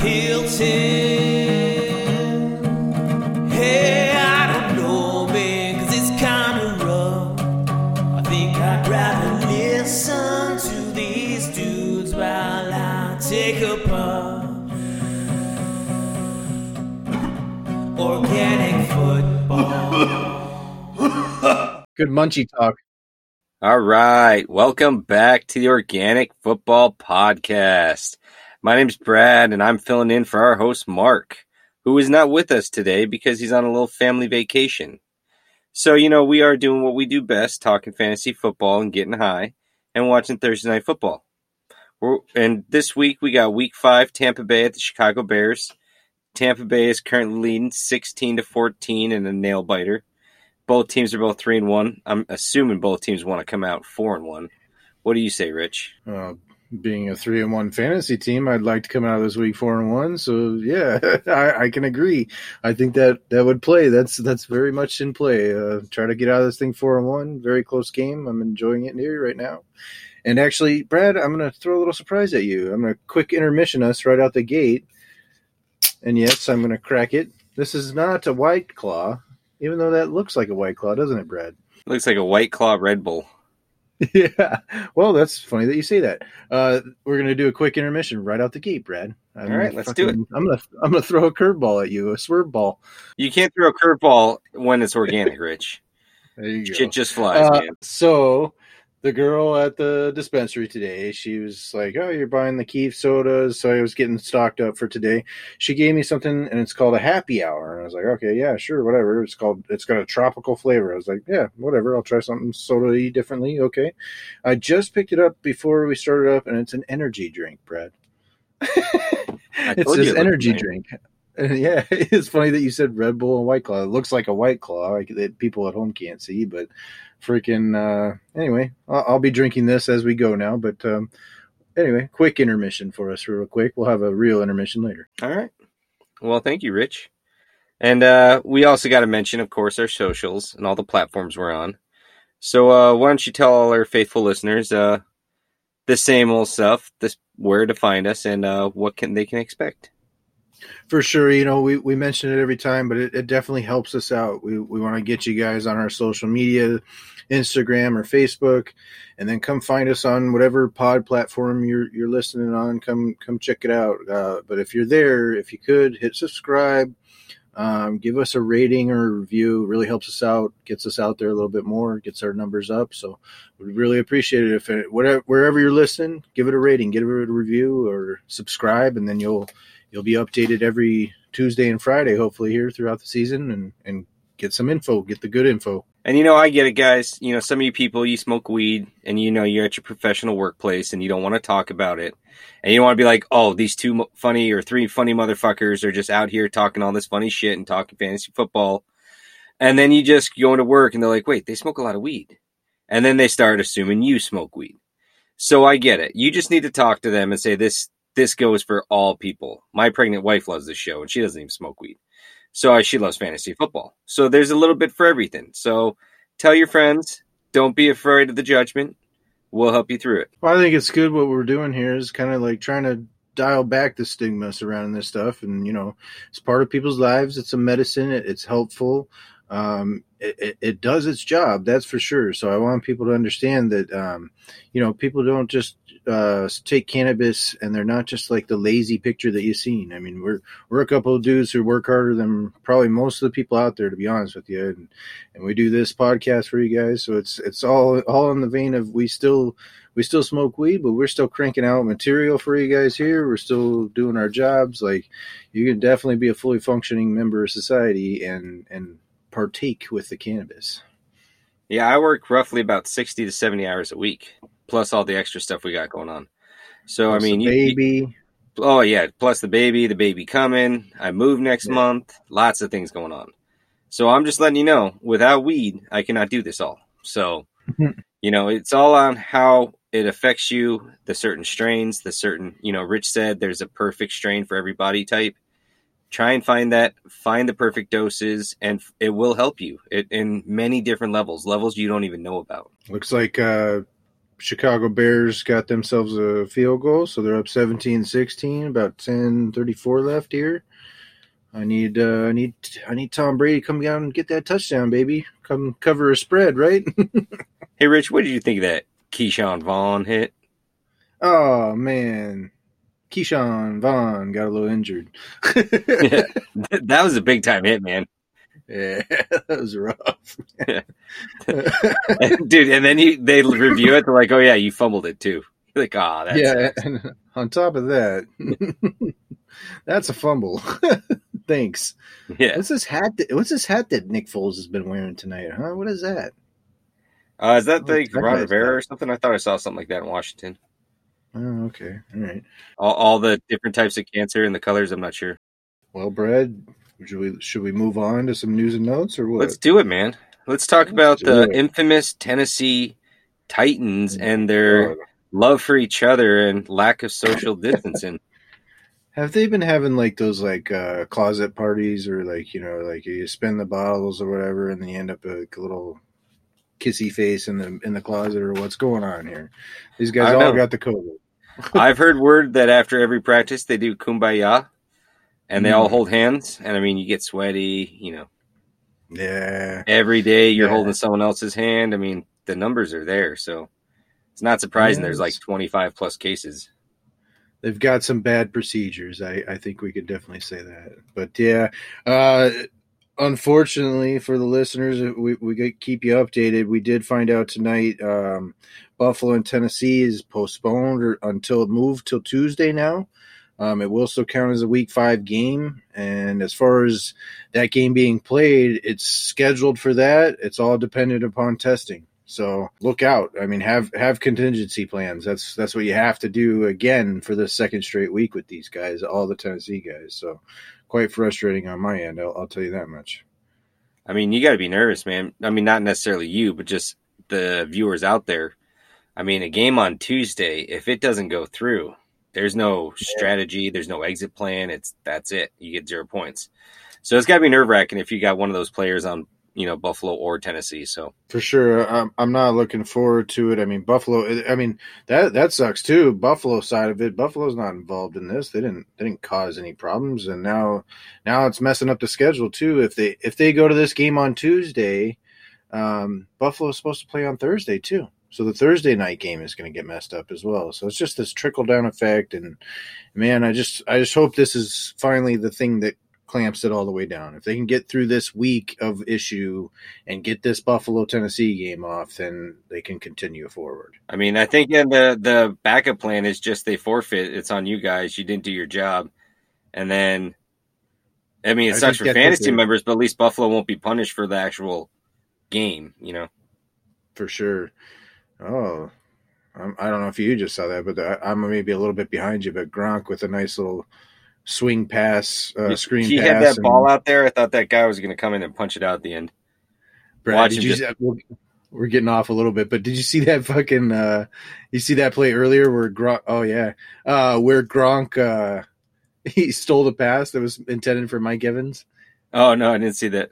by Hilton. Hey, I don't know, man, cause it's kinda rough. I think I'd rather listen to these dudes while I take a puff. Organic football. Good munchy talk. All right. Welcome back to the Organic Football Podcast. My name's Brad, and I'm filling in for our host, Mark, who is not with us today because he's on a little family vacation. So, you know, we are doing what we do best talking fantasy football and getting high and watching Thursday Night Football. We're, and this week we got week five Tampa Bay at the Chicago Bears. Tampa Bay is currently leading 16 to 14 in a nail biter. Both teams are both three and one. I'm assuming both teams want to come out four and one. What do you say, Rich? Uh, being a three and one fantasy team, I'd like to come out of this week four and one. So yeah, I, I, can agree. I think that that would play. That's that's very much in play. Uh, try to get out of this thing four and one. Very close game. I'm enjoying it here right now. And actually, Brad, I'm going to throw a little surprise at you. I'm going to quick intermission us right out the gate. And yes, I'm going to crack it. This is not a white claw even though that looks like a white claw, doesn't it, Brad? Looks like a white claw Red Bull. yeah. Well, that's funny that you say that. Uh, we're gonna do a quick intermission right out the gate, Brad. I'm All right, let's fucking, do it. I'm gonna I'm gonna throw a curveball at you, a swerve ball. You can't throw a curveball when it's organic, Rich. there you go. Just flies, uh, man. So the girl at the dispensary today, she was like, "Oh, you're buying the Keef sodas," so I was getting stocked up for today. She gave me something, and it's called a happy hour, and I was like, "Okay, yeah, sure, whatever." It's called. It's got a tropical flavor. I was like, "Yeah, whatever. I'll try something soda differently." Okay, I just picked it up before we started up, and it's an energy drink, Brad. it's this energy drink. Yeah, it's funny that you said Red Bull and White Claw. It looks like a White Claw like, that people at home can't see, but freaking uh, anyway, I'll, I'll, be drinking this as we go now. But um, anyway, quick intermission for us, real quick. We'll have a real intermission later. All right. Well, thank you, Rich. And uh, we also got to mention, of course, our socials and all the platforms we're on. So uh, why don't you tell all our faithful listeners uh, the same old stuff, this where to find us, and uh, what can they can expect for sure. You know, we, we mention it every time, but it, it definitely helps us out. We, we want to get you guys on our social media, Instagram or Facebook, and then come find us on whatever pod platform you're, you're listening on. Come, come check it out. Uh, but if you're there, if you could hit subscribe, um, give us a rating or review. It really helps us out, gets us out there a little bit more, gets our numbers up. So we'd really appreciate it if it, whatever, wherever you're listening, give it a rating, give it a review or subscribe, and then you'll, you'll be updated every Tuesday and Friday, hopefully here throughout the season, and and get some info, get the good info. And you know, I get it, guys. You know, some of you people, you smoke weed, and you know you're at your professional workplace, and you don't want to talk about it, and you don't want to be like, oh, these two funny or three funny motherfuckers are just out here talking all this funny shit and talking fantasy football, and then you just go into work, and they're like, wait, they smoke a lot of weed, and then they start assuming you smoke weed. So I get it. You just need to talk to them and say this this goes for all people. My pregnant wife loves this show, and she doesn't even smoke weed. So she loves fantasy football. So there's a little bit for everything. So tell your friends. Don't be afraid of the judgment. We'll help you through it. Well, I think it's good what we're doing here is kind of like trying to dial back the stigma surrounding this stuff. And, you know, it's part of people's lives. It's a medicine. It, it's helpful. Um, it, it, it, does its job. That's for sure. So I want people to understand that, um, you know, people don't just uh, take cannabis and they're not just like the lazy picture that you've seen. I mean, we're we're a couple of dudes who work harder than probably most of the people out there, to be honest with you. And and we do this podcast for you guys, so it's it's all all in the vein of we still we still smoke weed, but we're still cranking out material for you guys here. We're still doing our jobs. Like you can definitely be a fully functioning member of society and and partake with the cannabis. Yeah, I work roughly about sixty to seventy hours a week plus all the extra stuff we got going on. So plus I mean, baby. You, oh yeah, plus the baby, the baby coming. I move next yeah. month. Lots of things going on. So I'm just letting you know, without weed, I cannot do this all. So you know, it's all on how it affects you, the certain strains, the certain, you know, Rich said there's a perfect strain for every body type. Try and find that, find the perfect doses, and it will help you it, in many different levels, levels you don't even know about. Looks like uh, Chicago Bears got themselves a field goal, so they're up 17-16, about 10:34 left here. I need uh, I need I need Tom Brady to come down and get that touchdown, baby. Come cover a spread, right? Hey, Rich, what did you think of that Ke'Shawn Vaughn hit? oh man, Ke'Shawn Vaughn got a little injured. Yeah. that was a big time hit, man. Yeah, that was rough. Dude, and then you, they review it. They're like, oh, yeah, you fumbled it too. You're like, ah, that's yeah, and on top of that, that's a fumble. Thanks. yeah. What's this hat? That, what's this hat that Nick Foles has been wearing tonight? Huh? What is that? Uh, is that Oh, like that Ron Rivera or something? I thought I saw something like that in Washington. Oh, okay. All right. All, all the different types of cancer and the colors, I'm not sure. Well, Brad, should we should we move on to some news and notes or what? Let's do it, man. Let's talk Let's about the it. infamous Tennessee Titans and their love for each other and lack of social distancing. have they been having like those like uh, closet parties or like you know like you spin the bottles or whatever and then you end up like a little kissy face in the in the closet or what's going on here? These guys all know. got the COVID. I've heard word that after every practice they do kumbaya and they all Mm. hold hands. And I mean, you get sweaty, you know, Yeah. every day you're Yeah. holding someone else's hand. I mean, the numbers are there. So it's not surprising there's like 25 plus cases. they've got some bad procedures. I, I think we could definitely say that. But yeah, uh, unfortunately for the listeners, we we keep you updated. We did find out tonight um, Buffalo and Tennessee is postponed or until it moved till Tuesday now. Um, it will still count as a Week Five game, and as far as that game being played, it's scheduled for that. It's all dependent upon testing. So look out. I mean, have have contingency plans. That's that's what you have to do again for the second straight week with these guys, all the Tennessee guys. So quite frustrating on my end. I'll, I'll tell you that much. I mean, you got to be nervous, man. I mean, not necessarily you, but just the viewers out there. I mean, a game on Tuesday, if it doesn't go through, there's no strategy, there's no exit plan. It's that's it. You get zero points. So it's got to be nerve wracking if you got one of those players on, you know, Buffalo or Tennessee. So For sure, I'm, I'm not looking forward to it. I mean, Buffalo. I mean that that sucks too. Buffalo side of it. Buffalo's not involved in this. They didn't they didn't cause any problems, and now now it's messing up the schedule too. If they if they go to this game on Tuesday, um, Buffalo's supposed to play on Thursday too. So the Thursday night game is going to get messed up as well. So it's just this trickle down effect, and man, I just I just hope this is finally the thing that clamps it all the way down. If they can get through this week of issue and get this Buffalo Tennessee game off, then they can continue forward. I mean, I think yeah, the the backup plan is just they forfeit. It's on you guys. You didn't do your job, and then I mean, it I sucks for fantasy uh, members, but at least Buffalo won't be punished for the actual game. You know. For sure. Oh, I'm, I don't know if you just saw that, but I, I'm maybe a little bit behind you. But Gronk with a nice little swing pass, uh, screen he had that and- ball out there. I thought that guy was going to come in and punch it out at the end. Brad, did you just- we're- we're getting off a little bit, but did you see that fucking? Uh, you see that play earlier where Gronk? Oh yeah, uh, where Gronk uh, he stole the pass that was intended for Mike Evans. Oh no, I didn't see that.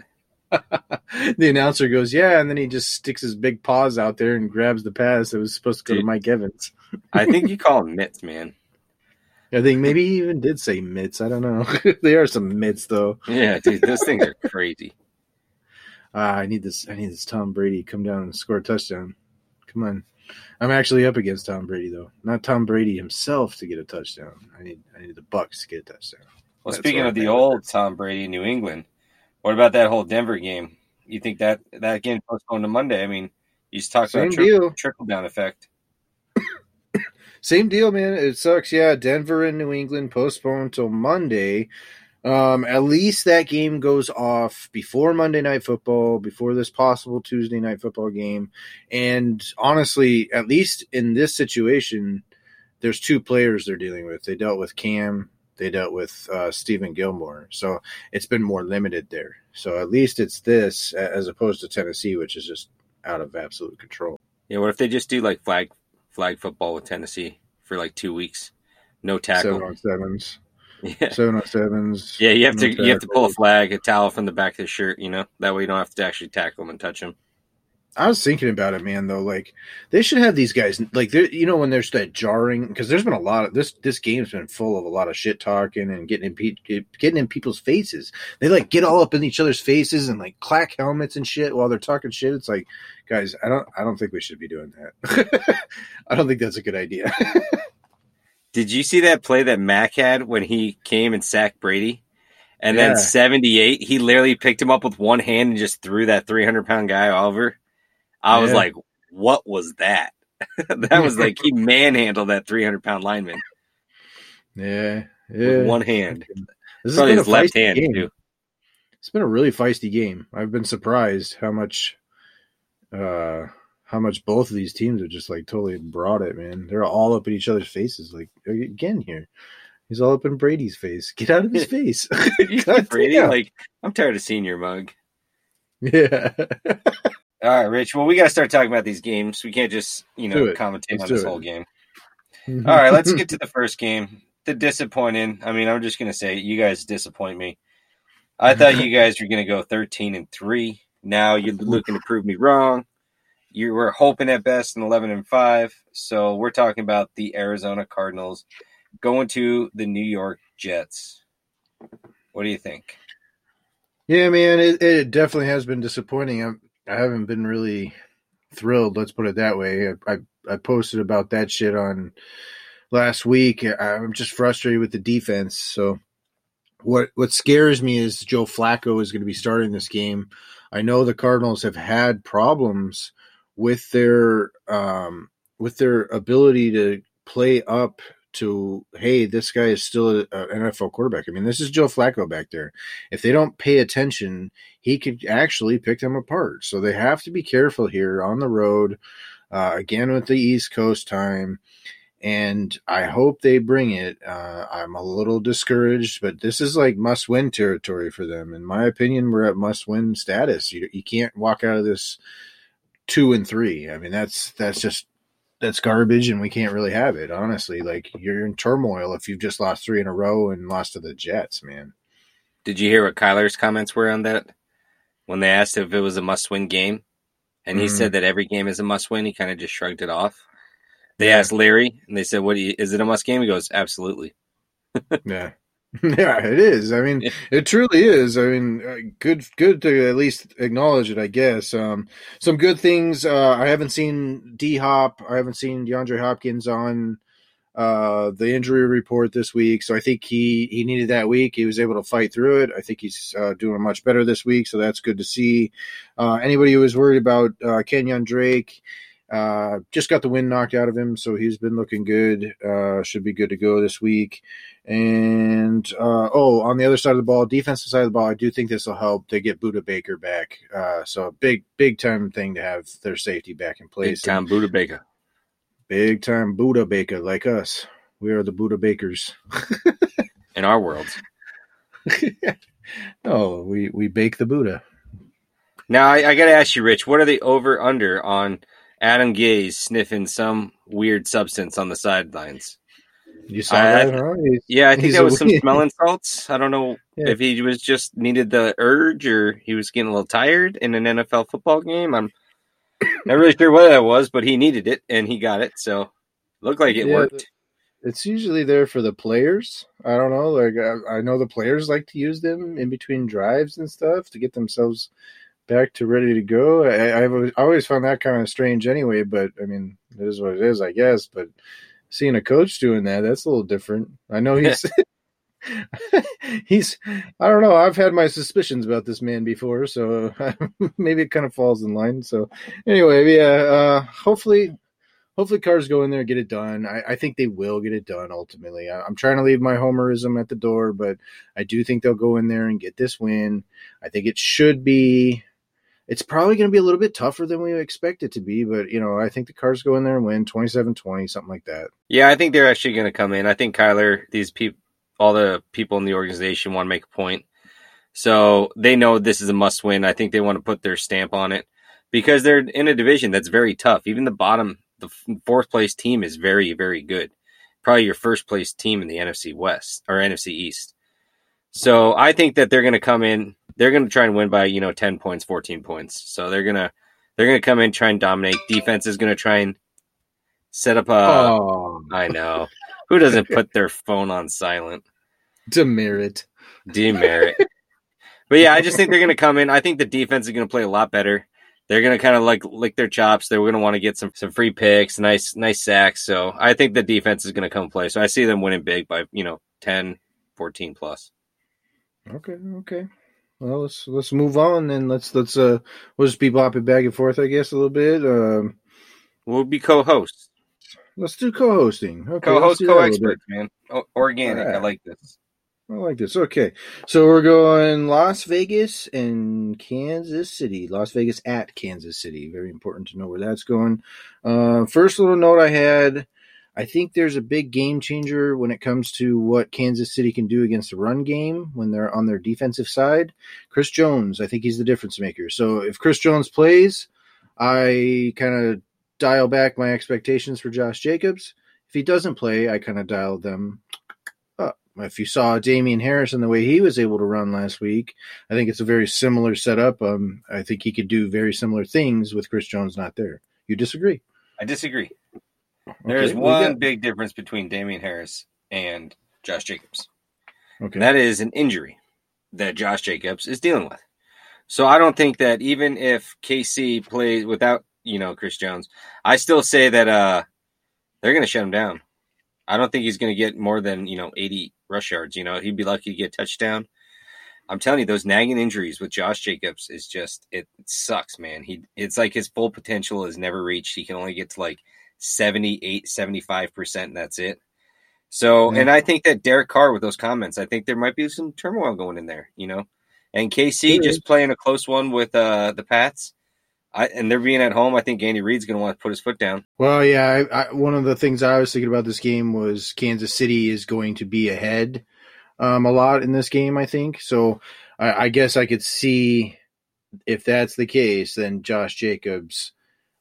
The announcer goes, "Yeah," and then he just sticks his big paws out there and grabs the pass that was supposed to go Dude. to Mike Evans. I think you call him mitts, man. I think maybe he even did say mitts. I don't know. they are some mitts though. Yeah, dude, those things are crazy. Ah, I need this. I need this Tom Brady come down and score a touchdown. Come on. I'm actually up against Tom Brady though. Not Tom Brady himself to get a touchdown. I need I need the Bucks to get a touchdown. Well, That's speaking of the old Tom Brady in New England, what about that whole Denver game? You think that that game postponed to Monday? I mean, you just talked Same about tri- trickle down effect. Same deal, man. It sucks. Yeah, Denver and New England postponed till Monday. Um, at least that game goes off before Monday Night Football, before this possible Tuesday Night Football game. And honestly, at least in this situation, there's two players they're dealing with. They dealt with Cam, they dealt with uh, Stephon Gilmore. So it's been more limited there. So at least it's this as opposed to Tennessee, which is just out of absolute control. Yeah, what if they just do like flag flag football with Tennessee for like two weeks? No tackle. Seven on sevens, Yeah. seven on sevens. Yeah, you have to no you have to pull a flag, a towel from the back of the shirt, you know. That way you don't have to actually tackle them and touch them. I was thinking about it, man. Though, like they should have these guys, like you know, when there's that jarring, because there's been a lot of this. This game's been full of a lot of shit talking and getting in pe- getting in people's faces. They like get all up in each other's faces and like clack helmets and shit while they're talking shit. It's like, guys, I don't, I don't think we should be doing that. I don't think that's a good idea. Did you see that play that Mac had when he came and sacked Brady? And Yeah. then 78, he literally picked him up with one hand and just threw that 300 pound guy over. I was Yeah. like, what was that? that was like he manhandled that 300 pound lineman yeah, yeah. with one hand. This has Probably been a his left hand, game. too. It's been a really feisty game. I've been surprised how much, uh, how much both of these teams have just like totally brought it, man. They're all up in each other's faces. Like again here, he's all up in Brady's face. Get out of his face. You God see Brady, like, I'm tired of seeing your mug. yeah. All right, Rich. Well, we got to start talking about these games. We can't just, you know, commentate on this it. whole game. Mm-hmm. All right, let's get to the first game. The disappointing. I mean, I'm just gonna say, you guys disappoint me. I thought you guys were gonna go 13 and three. Now you're looking to prove me wrong. You were hoping at best an 11 and five. So we're talking about the Arizona Cardinals going to the New York Jets. What do you think? Yeah, man, it, it definitely has been disappointing. I'm, I haven't been really thrilled. Let's put it that way. I, I I posted about that shit on last week. I'm just frustrated with the defense. So what what scares me is Joe Flacco is going to be starting this game. I know the Cardinals have had problems with their um, with their ability to play up to hey, this guy is still an NFL quarterback. I mean, this is Joe Flacco back there. If they don't pay attention, he could actually pick them apart. So they have to be careful here on the road. Uh, again with the East Coast time, and I hope they bring it. Uh, I'm a little discouraged, but this is like must win territory for them. In my opinion, we're at must win status. You, you can't walk out of this two and three. I mean, that's that's just that's garbage, and we can't really have it. Honestly, like you're in turmoil if you've just lost three in a row and lost to the Jets, man. Did you hear what Kyler's comments were on that? When they asked if it was a must win game, and he said mm-hmm. that every game is a must win, he kind of just shrugged it off. They Yeah. asked Larry, and they said, "What do you, is it a must game?" He goes, "Absolutely." Yeah. Yeah, it is. I mean, it truly is. I mean, uh, good, good to at least acknowledge it. I guess. Um, some good things. Uh, I haven't seen D Hop. I haven't seen DeAndre Hopkins on uh, the injury report this week. So I think he he needed that week. He was able to fight through it. I think he's uh, doing much better this week. So that's good to see. Uh, anybody who was worried about uh, Kenyan Drake. Uh, just got the wind knocked out of him, so he's been looking good. Uh, should be good to go this week. And uh, oh, on the other side of the ball, defensive side of the ball, I do think this will help. They get Budda Baker back, uh, so a big, big time thing to have their safety back in place. Big time Budda Baker. big time Buddha Baker, like us. We are the Buddha Bakers. in our worlds. oh, we we bake the Buddha. Now I, I got to ask you, Rich, what are the over under on Adam Gase sniffing some weird substance on the sidelines? You saw I- that, Yeah, I think that was some smelling salts. I don't know Yeah. if he was just needed the urge or he was getting a little tired in an NFL football game. I'm not really sure what that was, but he needed it and he got it, so looked like it Yeah, worked. it's usually there for the players. I don't know. Like I, I know the players like to use them in between drives and stuff to get themselves back to ready to go. I, I've always- found that kind of strange anyway. But I mean, it is what it is, I guess. But seeing a coach doing that, that's a little different. I know he's. he's i don't know i've had my suspicions about this man before so maybe it kind of falls in line so anyway yeah uh hopefully hopefully cars go in there and get it done. I, I think they will get it done ultimately. I, I'm trying to leave my homerism at the door, but I do think they'll go in there and get this win. I think it should be. It's probably going to be a little bit tougher than we expect it to be, but you know, I think the Cars go in there and win 27-20, something like that. Yeah, I think they're actually going to come in. I think Kyler, these people, all the people in the organization want to make a point. So they know this is a must win. I think they want to put their stamp on it because they're in a division that's very tough. Even the bottom, the fourth place team is very, very good. Probably your first place team in the NFC West or NFC East. So I think that they're going to come in. They're going to try and win by, you know, 10 points, 14 points. So they're going to They're going to come in, try and dominate. Defense is going to try and set up a. oh, I know. Who doesn't put their phone on silent? demerit. Demerit. but yeah, I just think they're going to come in. I think the defense is going to play a lot better. They're going to kind of like lick their chops. They're going to want to get some some free picks, nice nice sacks. So I think the defense is going to come play. So I see them winning big by you know 10, 14 plus. Okay, okay. Well, let's let's move on and let's let's uh we'll just be bopping back and forth, I guess, a little bit. Um, We'll be co-hosts, let's do co-hosting. Okay, co-host, do that a little bit. co-experts, man. O- organic. I like this. I like this. Okay, so we're going Las Vegas and Kansas City. Las Vegas at Kansas City. Very important to know where that's going. Uh, first little note I had. I think there's a big game changer when it comes to what Kansas City can do against the run game when they're on their defensive side. Chris Jones, I think he's the difference maker. So if Chris Jones plays, I kind of dial back my expectations for Josh Jacobs. If he doesn't play, I kind of dial them up. If you saw Damian Harris and the way he was able to run last week, I think it's a very similar setup. Um, I think he could do very similar things with Chris Jones not there. You disagree? I disagree. There is Okay, one got- big difference between Damian Harris and Josh Jacobs. Okay. And that is an injury that Josh Jacobs is dealing with. So I don't think that even if KC plays without, you know, Chris Jones, I still say that uh they're going to shut him down. I don't think he's going to get more than, you know, 80 rush yards, you know. He'd be lucky to get a touchdown. I'm telling you those nagging injuries with Josh Jacobs is just it, it sucks, man. He it's like his full potential is never reached. He can only get to like 78 75% and that's it. So, Yeah. and I think that Derek Carr with those comments, I think there might be some turmoil going in there, you know. And KC just is. playing a close one with uh the Pats. I and they're being at home. I think Andy Reid's going to want to put his foot down. Well, yeah. I, I, one of the things I was thinking about this game was Kansas City is going to be ahead um, a lot in this game. I think so. I, I guess I could see if that's the case, then Josh Jacobs,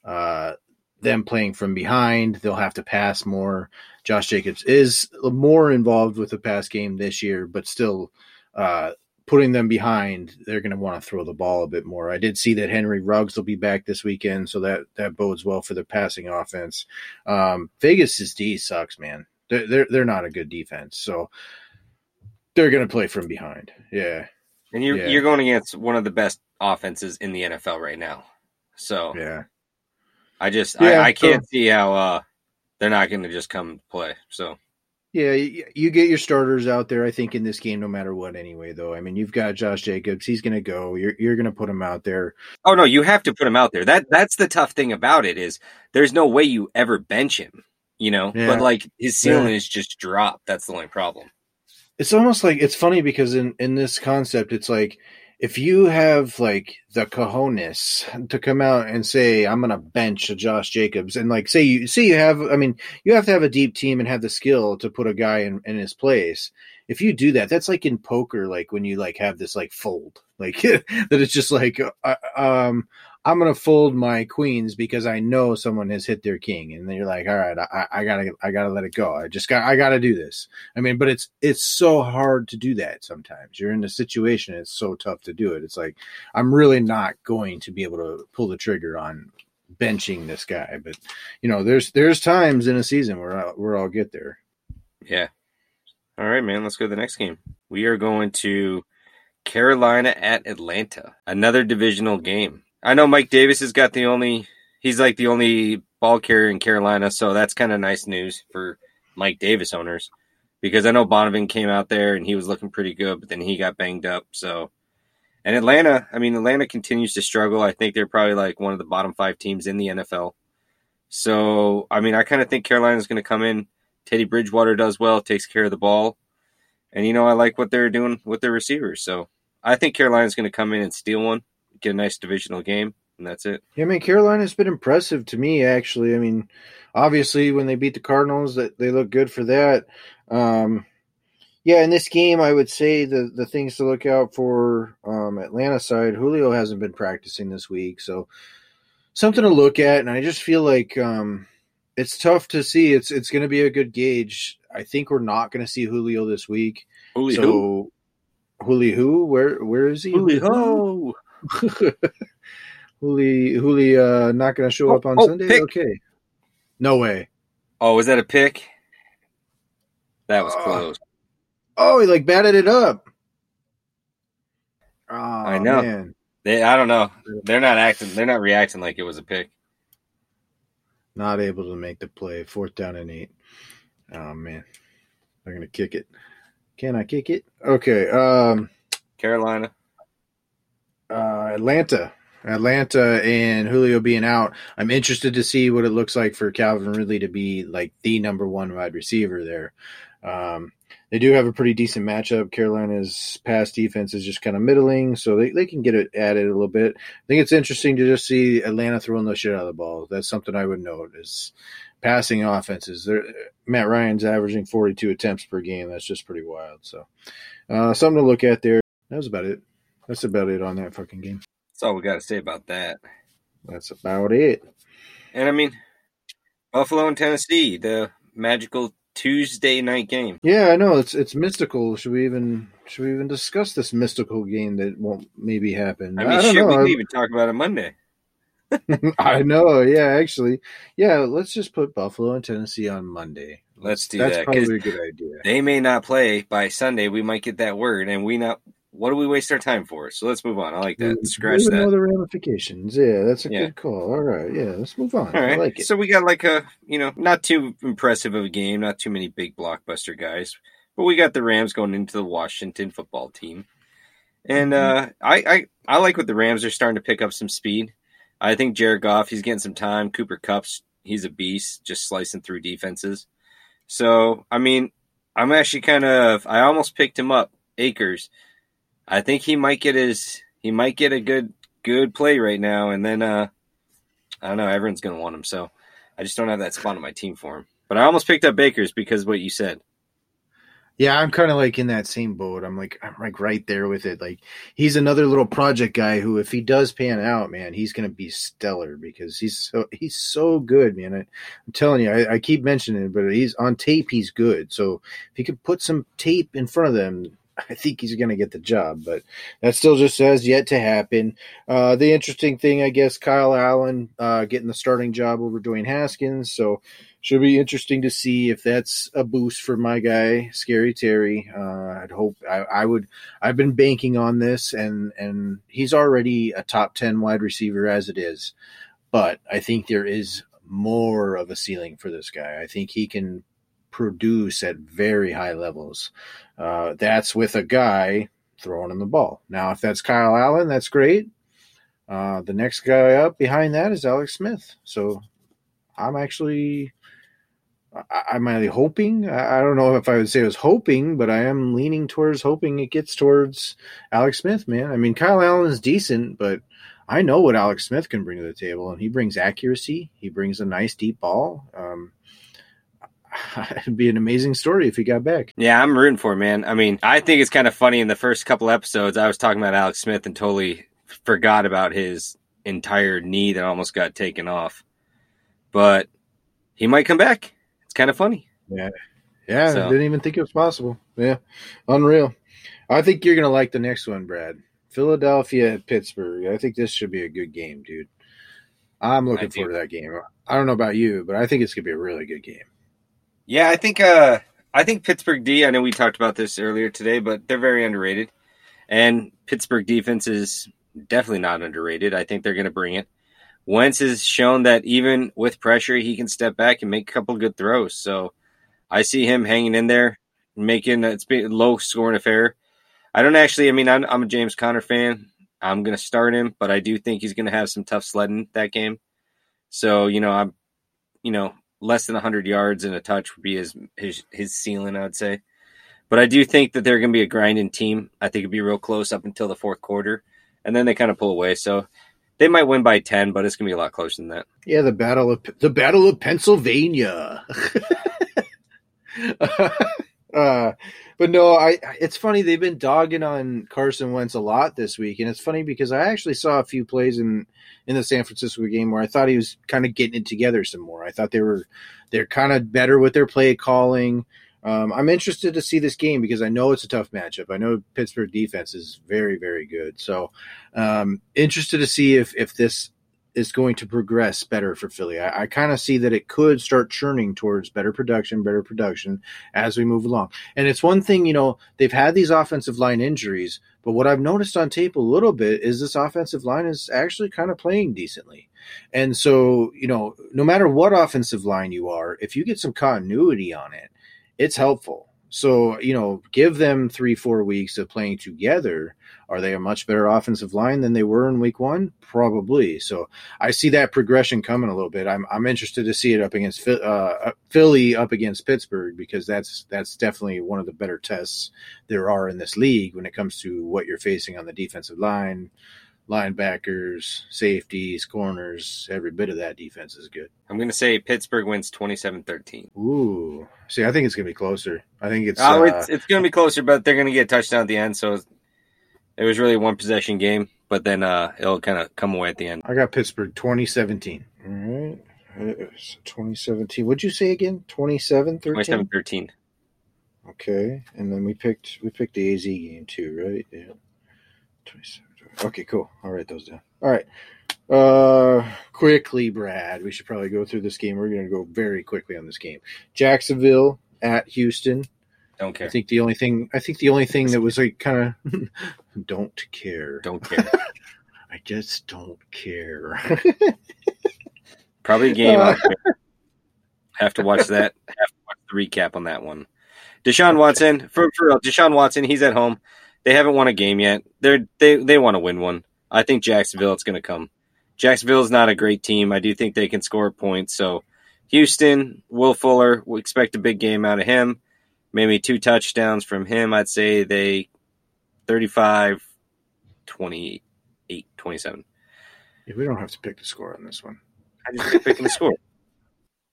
uh, them playing from behind, they'll have to pass more. Josh Jacobs is more involved with the pass game this year, but still. Uh, putting them behind, they're going to want to throw the ball a bit more. I did see that Henry Ruggs will be back this weekend, so that that bodes well for the passing offense. Um, Vegas's D sucks, man. They're, they're they're not a good defense, so they're going to play from behind. Yeah, And you're Yeah. you're going against one of the best offenses in the NFL right now. So yeah. I just Yeah, I, I can't so- see how uh they're not going to just come play. So Yeah, you, get your starters out there. I think in this game, no matter what. Anyway, though, I mean, you've got Josh Jacobs. He's going to go. You're you're going to put him out there. oh no, you have to put him out there. That that's the tough thing about it is there's no way you ever bench him. You know, Yeah. but like his ceiling Yeah. is just dropped. That's the only problem. It's almost like it's funny because in in this concept, it's like if you have like the cojones to come out and say I'm going to bench a Josh Jacobs, and like say you say you have, I mean, you have to have a deep team and have the skill to put a guy in, in his place. If you do that, that's like in poker, like when you like have this like fold, like that it's just like uh, um. I'm gonna fold my queens because I know someone has hit their king, and then you're like, all right, I, I gotta, I gotta let it go. I just got, I gotta do this. I mean, but it's it's so hard to do that sometimes. You're in a situation, it's so tough to do it. It's like I'm really not going to be able to pull the trigger on benching this guy, but you know, there's there's times in a season where I, where I'll get there. Yeah. All right, man. Let's go to the next game. We are going to Carolina at Atlanta. Another divisional game. I know Mike Davis has got the only. He's like the only ball carrier in Carolina, so that's kind of nice news for Mike Davis owners because I know Donovan came out there and he was looking pretty good, but then he got banged up. So, and Atlanta, I mean, Atlanta continues to struggle. I think they're probably like one of the bottom five teams in the NFL. So, I mean, I kind of think Carolina's going to come in. Teddy Bridgewater does well, takes care of the ball. And, you know, I like what they're doing with their receivers. So I think Carolina's going to come in and steal one, get a nice divisional game, and that's it. Yeah, I mean, Carolina's been impressive to me, actually. I mean, obviously, when they beat the Cardinals, that they look good for that. Um, yeah, in this game, I would say the the things to look out for um, Atlanta side. Julio hasn't been practicing this week, so something to look at. And I just feel like um, it's tough to see. It's it's going to be a good gauge. I think we're not going to see Julio this week. Holy so Julio, who? Where where is he? Julio. Hooli, Hooli, uh, not going to show Oh, up on oh, Sunday. pick. Okay, no way. Oh, was that a pick? That was Oh. close. Oh, he like batted it up. Oh, I know. Man. They, I don't know. They're not acting. They're not reacting like it was a pick. Not able to make the play. Fourth down and eight. Oh man, they're gonna kick it. Can I kick it? Okay. Um, Carolina. Uh, Atlanta. Atlanta and Julio being out. I'm interested to see what it looks like for Calvin Ridley to be like the number one wide receiver there. Um, they do have a pretty decent matchup. Carolina's pass defense is just kind of middling, so they, they can get it it a little bit. I think it's interesting to just see Atlanta throwing the shit out of the ball. That's something I would note is passing offenses. They're, Matt Ryan's averaging 42 attempts per game. That's just pretty wild. So uh, something to look at there. That was about it. That's about it on that fucking game. That's all we got to say about that. That's about it. And I mean, Buffalo and Tennessee, the magical Tuesday night game. Yeah, I know it's it's mystical. Should we even should we even discuss this mystical game that won't maybe happen? I mean, don't shit, we know. can even talk about it Monday. I know. Yeah, actually, yeah. Let's just put Buffalo and Tennessee on Monday. Let's do that. That's probably a good idea. They may not play by Sunday. We might get that word, and we not. What do we waste our time for? So let's move on. I like that. Scratch that. know the ramifications. Yeah, that's a Yeah. good call. All right, yeah. Let's move on. All I like it. So we got like a, you know, not too impressive of a game, not too many big blockbuster guys, but we got the Rams going into the Washington football team. And uh, I, I, I like what the Rams are starting to pick up some speed. I think Jared Goff, he's getting some time. Cooper Kupps, he's a beast, just slicing through defenses. So, I mean, I'm actually kind of, I almost picked him up, Akers. I think he might get his, he might get a good, good play right now. And then, uh, I don't know. Everyone's going to want him, so I just don't have that spot on my team for him. But I almost picked up Baker's because what you said. Yeah, I'm kind of like in that same boat. I'm like I'm like right there with it. Like he's another little project guy who, if he does pan out, man, he's gonna be stellar because he's so he's so good, man. I, I'm telling you, I, I keep mentioning it, but he's on tape. He's good. So if he could put some tape in front of them, I think he's gonna get the job. But that still just has yet to happen. Uh, the interesting thing, I guess, Kyle Allen uh, getting the starting job over Dwayne Haskins. So should be interesting to see if that's a boost for my guy, Scary Terry. Uh, I'd hope I, I would. I've been banking on this, and and he's already a top ten wide receiver as it is, but I think there is more of a ceiling for this guy. I think he can produce at very high levels. Uh, that's with a guy throwing him the ball. Now, if that's Kyle Allen, that's great. Uh, the next guy up behind that is Alex Smith. So I'm actually I- I'm really hoping. I I don't know if I would say I was hoping, but I am leaning towards hoping it gets towards Alex Smith, man. I mean, Kyle Allen is decent, but I know what Alex Smith can bring to the table, and he brings accuracy. He brings a nice deep ball. Um, it'd be an amazing story if he got back. Yeah, I'm rooting for him, man. I mean, I think it's kind of funny in the first couple episodes, I was talking about Alex Smith and totally forgot about his entire knee that almost got taken off. But he might come back. It's kind of funny. Yeah, Yeah. So- I didn't even think it was possible. Yeah, unreal. I think you're gonna like the next one, Brad. Philadelphia at Pittsburgh. I think this should be a good game, dude. I'm looking forward to that game. I don't know about you, but I think it's gonna be a really good game. Yeah, I think uh I think Pittsburgh D, I know we talked about this earlier today, but they're very underrated. And Pittsburgh defense is definitely not underrated. I think they're going to bring it. Wentz has shown that even with pressure, he can step back and make a couple good throws. So I see him hanging in there, making it's been a low scoring affair. I don't actually. I mean, I'm, I'm a James Conner fan. I'm going to start him, but I do think he's going to have some tough sledding that game. So you know, I'm, you know, less than 100 yards and a touch would be his his his ceiling, I'd say. But I do think that they're going to be a grinding team. I think it'd be real close up until the fourth quarter, and then they kind of pull away. So they might win by 10, but it's going to be a lot closer than that. Yeah, the battle of the Battle of Pennsylvania. uh, but no, I. It's funny they've been dogging on Carson Wentz a lot this week, and it's funny because I actually saw a few plays in in the San Francisco game where I thought he was kind of getting it together some more. I thought they were they're kind of better with their play calling. Um, I'm interested to see this game because I know it's a tough matchup. I know Pittsburgh defense is very, very good. So, um, interested to see if if this is going to progress better for Philly. I, I kind of see that it could start churning towards better production, better production as we move along. And it's one thing, you know, they've had these offensive line injuries, but what I've noticed on tape a little bit is this offensive line is actually kind of playing decently. And so, you know, no matter what offensive line you are, if you get some continuity on it, it's helpful. So, you know, give them three, four weeks of playing together. Are they a much better offensive line than they were in week one? Probably. So I see that progression coming a little bit. I'm, I'm interested to see it up against uh, Philly up against Pittsburgh because that's that's definitely one of the better tests there are in this league when it comes to what you're facing on the defensive line linebackers, safeties, corners, every bit of that defense is good. I'm going to say Pittsburgh wins 27-13. Ooh. See, I think it's going to be closer. I think it's Oh, uh, it's, it's going to be closer, but they're going to get a touchdown at the end, so it was really a one possession game, but then uh, it'll kind of come away at the end. I got Pittsburgh 2017. All right. Uh, 2017. What'd you say again? 27 13? 27-13. Okay. And then we picked we picked the AZ game too, right? Yeah. 27. Okay, cool. I'll write those down. All right. Uh quickly, Brad. We should probably go through this game. We're gonna go very quickly on this game. Jacksonville at Houston. Don't care. I think the only thing I think the only thing that was like kind of don't care. Don't care. I just don't care. Probably a game. Uh, have to watch that. Have to watch the recap on that one. Deshaun Watson, for, for real, Deshaun Watson, he's at home. They haven't won a game yet. They're they they want to win one. I think Jacksonville it's going to come. Jacksonville is not a great team. I do think they can score points. So Houston, Will Fuller, we expect a big game out of him. Maybe two touchdowns from him. I'd say they 35 28 27. Yeah, we don't have to pick the score on this one. I just keep picking the score.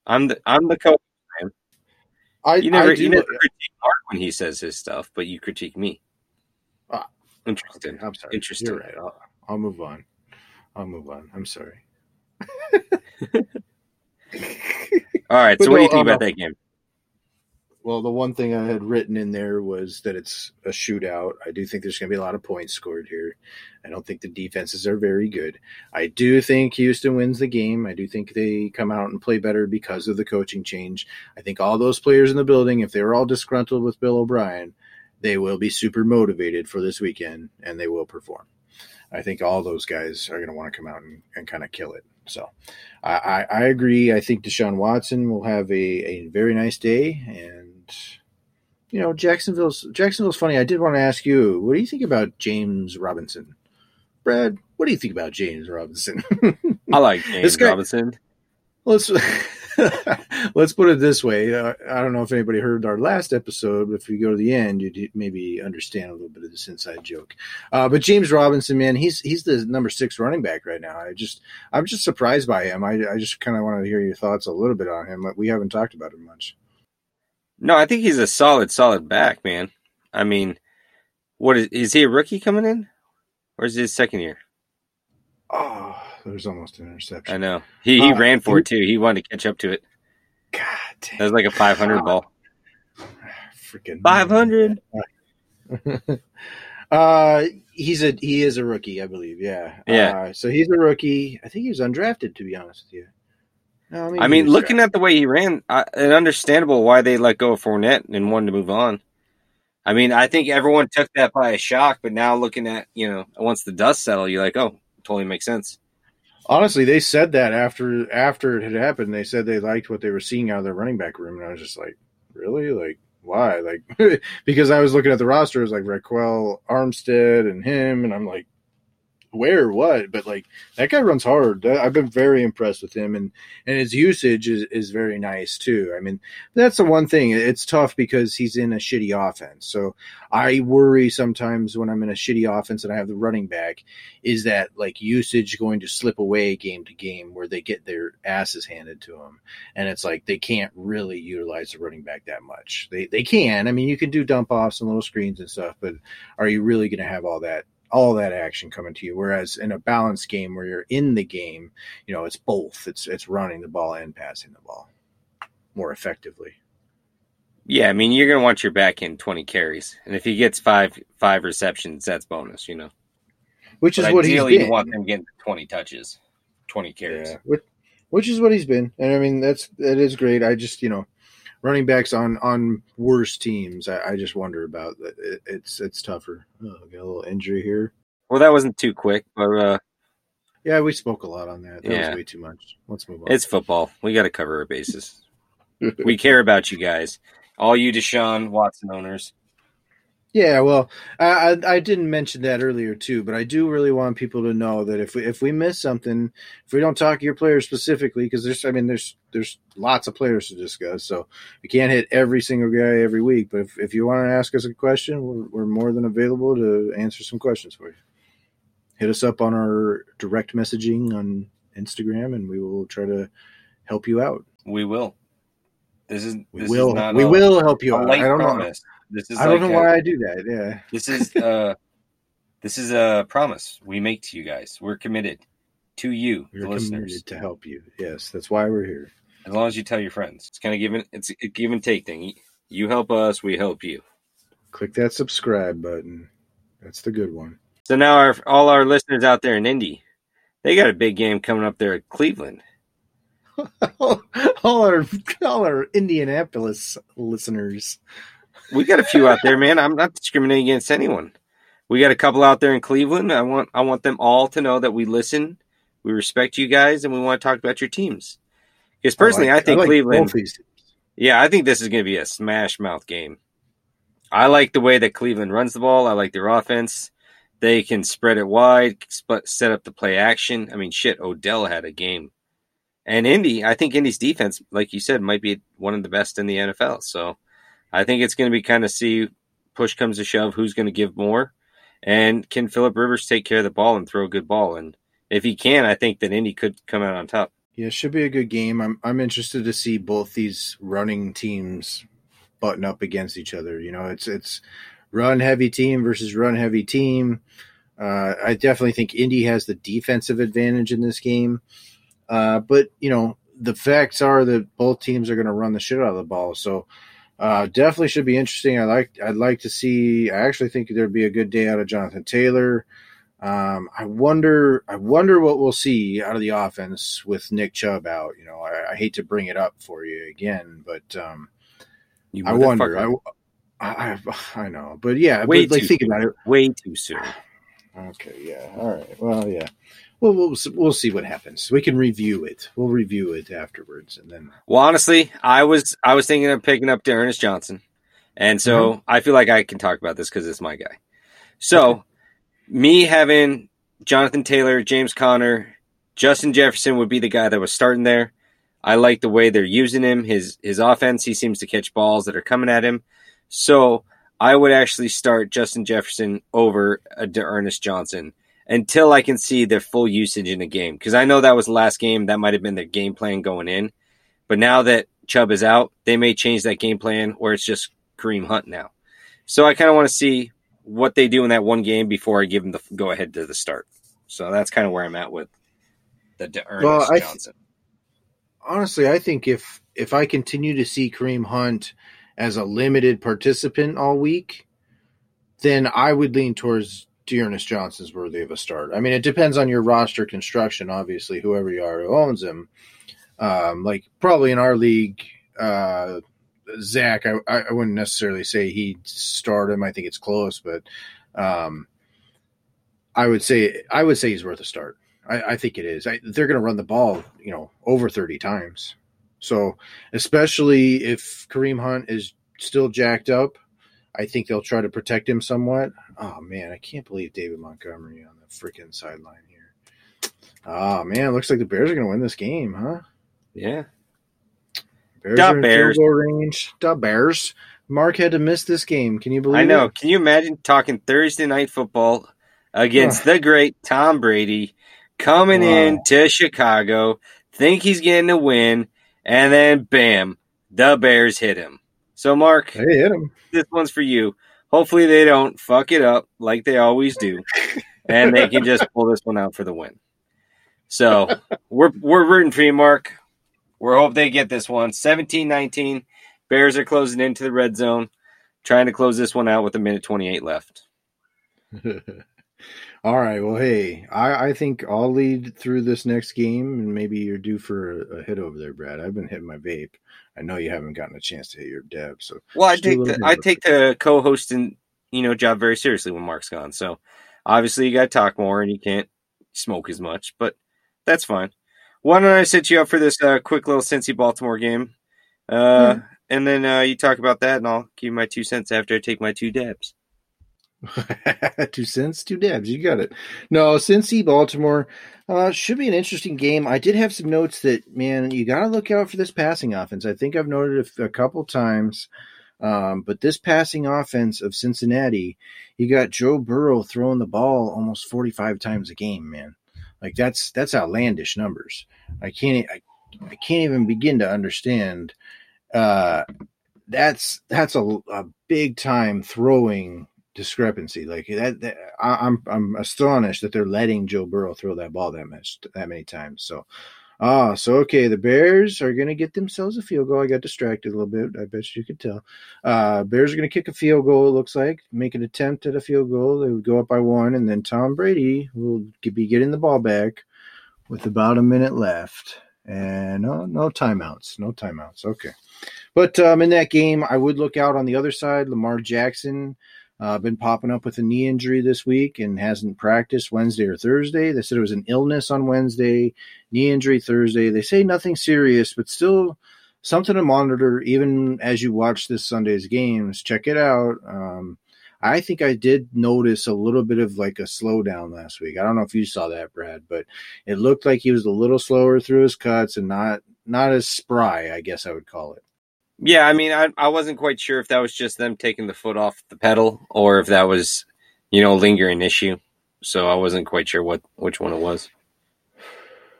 I'm the I'm the coach. I You never I you never critique Mark when he says his stuff, but you critique me. Interesting. I'm sorry. Interesting. You're right. I'll, I'll move on. I'll move on. I'm sorry. All right. But So what do you think um, about that game? Well, the one thing I had written in there was that it's a shootout. I do think there's going to be a lot of points scored here. I don't think the defenses are very good. I do think Houston wins the game. I do think they come out and play better because of the coaching change. I think all those players in the building, if they were all disgruntled with Bill O'Brien, they will be super motivated for this weekend and they will perform. I think all those guys are going to want to come out and, and kind of kill it. So I, I, I agree. I think Deshaun Watson will have a, a very nice day. And, you know, Jacksonville's Jacksonville's funny. I did want to ask you, what do you think about James Robinson? Brad, what do you think about James Robinson? I like James this guy- Robinson. let's let's put it this way. Uh, I don't know if anybody heard our last episode, but if you go to the end, you'd maybe understand a little bit of this inside joke. Uh, but James Robinson, man, he's he's the number six running back right now. I just I'm just surprised by him. I, I just kind of wanted to hear your thoughts a little bit on him. But we haven't talked about him much. No, I think he's a solid, solid back, man. I mean, what is is he a rookie coming in, or is he his second year? Oh, there's almost an interception. I know he he Uh, ran for he- it too. He wanted to catch up to it. God damn. That was like a 500 ball. Freaking 500. Uh, he's a he is a rookie, I believe. Yeah. Yeah. Uh, so he's a rookie. I think he was undrafted, to be honest with you. No, maybe I mean, was looking at the way he ran, I, it's understandable why they let go of Fournette and wanted to move on. I mean, I think everyone took that by a shock, but now looking at you know once the dust settled, you're like, oh, totally makes sense. Honestly, they said that after after it had happened. They said they liked what they were seeing out of their running back room, and I was just like, really, like why? Like because I was looking at the roster, it was like Ryquell Armstead and him, and I'm like, where, what? But like that guy runs hard. I've been very impressed with him, and and his usage is is very nice too. I mean, that's the one thing. It's tough because he's in a shitty offense, so I worry sometimes when I'm in a shitty offense and I have the running back is that like usage going to slip away game to game where they get their asses handed to them and it's like they can't really utilize the running back that much they they can i mean you can do dump offs and little screens and stuff but are you really going to have all that all that action coming to you whereas in a balanced game where you're in the game you know it's both it's it's running the ball and passing the ball more effectively Yeah, I mean you're gonna want your back end twenty carries, and if he gets five five receptions, that's bonus. You know, which is but what he's been. you want them getting twenty touches, twenty carries. Yeah, which, which is what he's been, and I mean that's that is great. I just you know, running backs on on worse teams, I, I just wonder about it, it's it's tougher. Oh, got a little injury here. Well, that wasn't too quick, but uh, Yeah, we spoke a lot on that. That Yeah. was way too much. Let's move on. it's football. We got to cover our bases. we care about you guys, all you Deshaun Watson owners. Yeah, well, I, I I didn't mention that earlier too, but I do really want people to know that if we if we miss something, if we don't talk to your players specifically, because there's I mean there's there's lots of players to discuss, so we can't hit every single guy every week. But if, if you want to ask us a question, we're, we're more than available to answer some questions for you. Hit us up on our direct messaging on Instagram, and we will try to help you out. We will. This is We will Is not we a, will help you out. I don't know. This is I don't like know a- why I do that. Yeah. This is uh this is a promise we make to you guys. We're committed to you, We're the committed listeners. to help you. Yes, that's why we're here. As long as you tell your friends. It's kind of given it's a give and take thing. You help us, we help you. Click that subscribe button. That's the good one. So now our all our listeners out there in Indy, they got a big game coming up there at Cleveland. all our all our Indianapolis listeners. We got a few out there, man. I'm not discriminating against anyone. We got a couple out there in Cleveland. I want I want them all to know that we listen, we respect you guys, and we want to talk about your teams. Because personally, I, like- think like Cleveland. both these teams. Yeah, I think this is going to be a smash mouth game. I like the way that Cleveland runs the ball. I like their offense. They can spread it wide, set up the play action. I mean, shit, Odell had a game. And Indy, I think Indy's defense, like you said, might be one of the best in the NFL. So I think it's going to be kind of see push comes to shove who's going to give more. And can Philip Rivers take care of the ball and throw a good ball? And if he can, I think that Indy could come out on top. Yeah, it should be a good game. I'm I'm interested to see both these running teams button up against each other. You know, it's it's run heavy team versus run heavy team. Uh, I definitely think Indy has the defensive advantage in this game. Uh, but you know, the facts are that both teams are going to run the shit out of the ball. So uh, definitely should be interesting. I like I'd like to see. I actually think there'd be a good day out of Jonathan Taylor. Um, I wonder. I wonder what we'll see out of the offense with Nick Chubb out. You know, I, I hate to bring it up for you again, but um, You I wonder. I, I I know, but yeah, Way but, like too think about it. way too soon. Okay, yeah, all right. Well, yeah. Well, we'll we'll see what happens. We can review it. We'll review it afterwards, and then Well, honestly, I was I was thinking of picking up Ernest Johnson, and so I feel like I can talk about this because it's my guy. So, me having Jonathan Taylor, James Conner, Justin Jefferson would be the guy that was starting there. I like the way they're using him. His his offense, he seems to catch balls that are coming at him. So I would actually start Justin Jefferson over uh, Ernest Johnson until I can see their full usage in the game. Because I know that was the last game. That might have been their game plan going in. But now that Chubb is out, they may change that game plan where it's just Kareem Hunt now. So I kind of want to see what they do in that one game before I give them the go ahead to the start. So that's kind of where I'm at with the De- Ernest Well, I Johnson. honestly, I think if if I continue to see Kareem Hunt as a limited participant all week, then I would lean towards D'Ernest Johnson's worthy of a start. I mean, it depends on your roster construction, obviously, whoever you are who owns him. Um, like probably in our league, uh, Zach, I, I wouldn't necessarily say he'd start him. I think it's close, but um, I would say I would say he's worth a start. I, I think it is. I, they're going to run the ball, you know, over thirty times. So, especially if Kareem Hunt is still jacked up, I think they'll try to protect him somewhat. Oh man, I can't believe David Montgomery on the freaking sideline here. Oh man, looks like the Bears are going to win this game, huh? Yeah. Bears Da are Bears. goal range. Da Bears. Mark had to miss this game. Can you believe? I know. It? Can you imagine talking Thursday night football against the great Tom Brady coming Wow. in to Chicago, think he's getting a win, and then bam, the Bears hit him. So, Mark, They hit him. this one's for you. Hopefully, they don't fuck it up like they always do, and they can just pull this one out for the win. So, we're we're rooting for you, Mark. We hope they get this one 17 19. Bears are closing into the red zone, trying to close this one out with a minute 28 left. All right. Well, hey, I, I think I'll lead through this next game, and maybe you're due for a, a hit over there, Brad. I've been hitting my vape. I know you haven't gotten a chance to hit your deb, so Well, I Just do a take the I take the co-hosting you know job very seriously when Mark's gone. So obviously you got to talk more and you can't smoke as much, but that's fine. Why don't I set you up for this uh, quick little Cincy Baltimore game, uh, and then uh, you talk about that, and I'll give you my two cents after I take my two dabs. two cents, two dabs. You got it. No, Cincy, Baltimore uh, should be an interesting game. I did have some notes that man, you got to look out for this passing offense. I think I've noted it a couple times. Um, but this passing offense of Cincinnati, you got Joe Burrow throwing the ball almost 45 times a game, man. Like that's that's outlandish numbers. I can't I, I can't even begin to understand. Uh, that's that's a, a big time throwing discrepancy. Like that, that I, I'm I'm astonished that they're letting Joe Burrow throw that ball that much that many times. So, ah, so okay, the Bears are gonna get themselves a field goal. I got distracted a little bit. I bet you could tell. Uh, Bears are gonna kick a field goal. It looks like make an attempt at a field goal. They would go up by one, and then Tom Brady will be getting the ball back with about a minute left. And no, no timeouts, no timeouts. Okay, but um, in that game, I would look out on the other side. Lamar Jackson uh, been popping up with a knee injury this week and hasn't practiced Wednesday or Thursday. They said it was an illness on Wednesday, knee injury Thursday. They say nothing serious, but still something to monitor even as you watch this Sunday's games. Check it out. Um, I think I did notice a little bit of like a slowdown last week. I don't know if you saw that, Brad, but it looked like he was a little slower through his cuts and not not as spry, I guess I would call it. Yeah, I mean, I I wasn't quite sure if that was just them taking the foot off the pedal or if that was you know a lingering issue. So I wasn't quite sure what which one it was.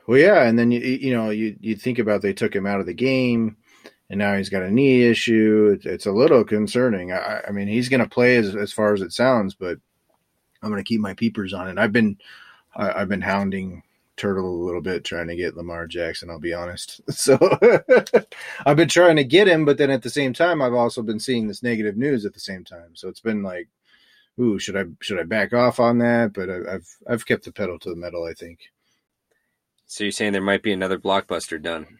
Well, yeah, and then you you know you you think about they took him out of the game, and now he's got a knee issue. It's, it's a little concerning. I, I mean, he's going to play as as far as it sounds, but I'm going to keep my peepers on it. I've been I, I've been hounding Turtle a little bit trying to get Lamar Jackson. I'll be honest. So I've been trying to get him, but then at the same time, I've also been seeing this negative news at the same time. So it's been like, ooh, should I should I back off on that? But I, I've I've kept the pedal to the metal. I think. So you're saying there might be another blockbuster done?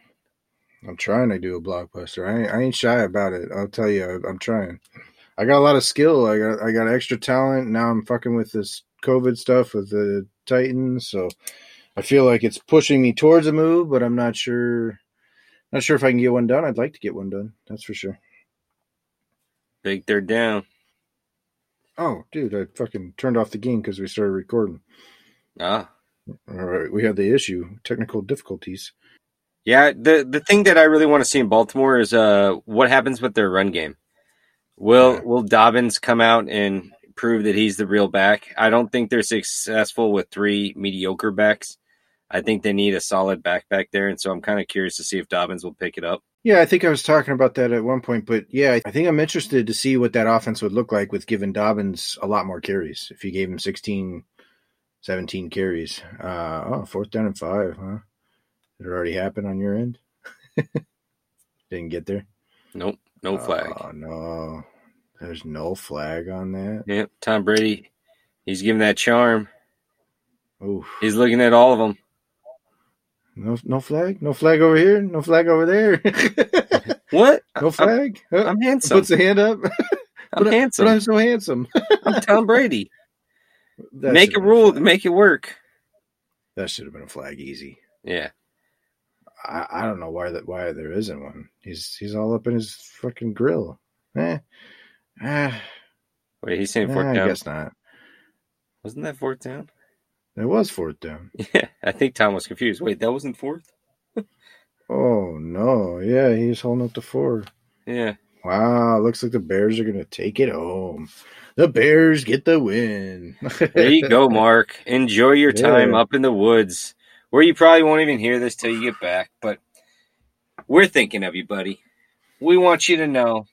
I'm trying to do a blockbuster. I ain't, I ain't shy about it. I'll tell you, I'm trying. I got a lot of skill. I got I got extra talent. Now I'm fucking with this COVID stuff with the Titans, so I feel like it's pushing me towards a move, but I'm not sure. Not sure if I can get one done. I'd like to get one done. That's for sure. Big third down. Oh, dude, I fucking turned off the game because we started recording. Ah, All right, we had the issue, technical difficulties. yeah. The the thing that I really want to see in Baltimore is uh what happens with their run game. Will Yeah. Will Dobbins come out and prove that he's the real back? I don't think they're successful with three mediocre backs. I think they need a solid back back there, and so I'm kind of curious to see if Dobbins will pick it up. Yeah, I think I was talking about that at one point, but yeah, I think I'm interested to see what that offense would look like with giving Dobbins a lot more carries. If you gave him 16, 17 carries. Uh, oh, fourth down and five, huh? Did it already happen on your end? Didn't get there? Nope, no flag. Oh, no. There's no flag on that. Yep, Tom Brady, he's giving that charm. Oof. He's looking at all of them. No, no flag? No flag over here? No flag over there? What? no flag? Huh? I'm handsome. Puts a hand up. I'm but, I- handsome. But I'm so handsome. I'm Tom Brady. That make a rule flag. make it work. That should have been a flag easy. Yeah. I, I don't know why that why there isn't one. He's he's all up in his fucking grill. Eh. Ah, Wait, he's saying fourth I down. guess not. Wasn't that fourth down? It was fourth down. Yeah, I think Tom was confused. Wait, that wasn't fourth? Oh no. Yeah, he's holding up the four. Yeah. Wow, looks like the Bears are gonna take it home. The Bears get the win. There you go, Mark. Enjoy your time Yeah. up in the woods, where you probably won't even hear this till you get back. But we're thinking of you, buddy. We want you to know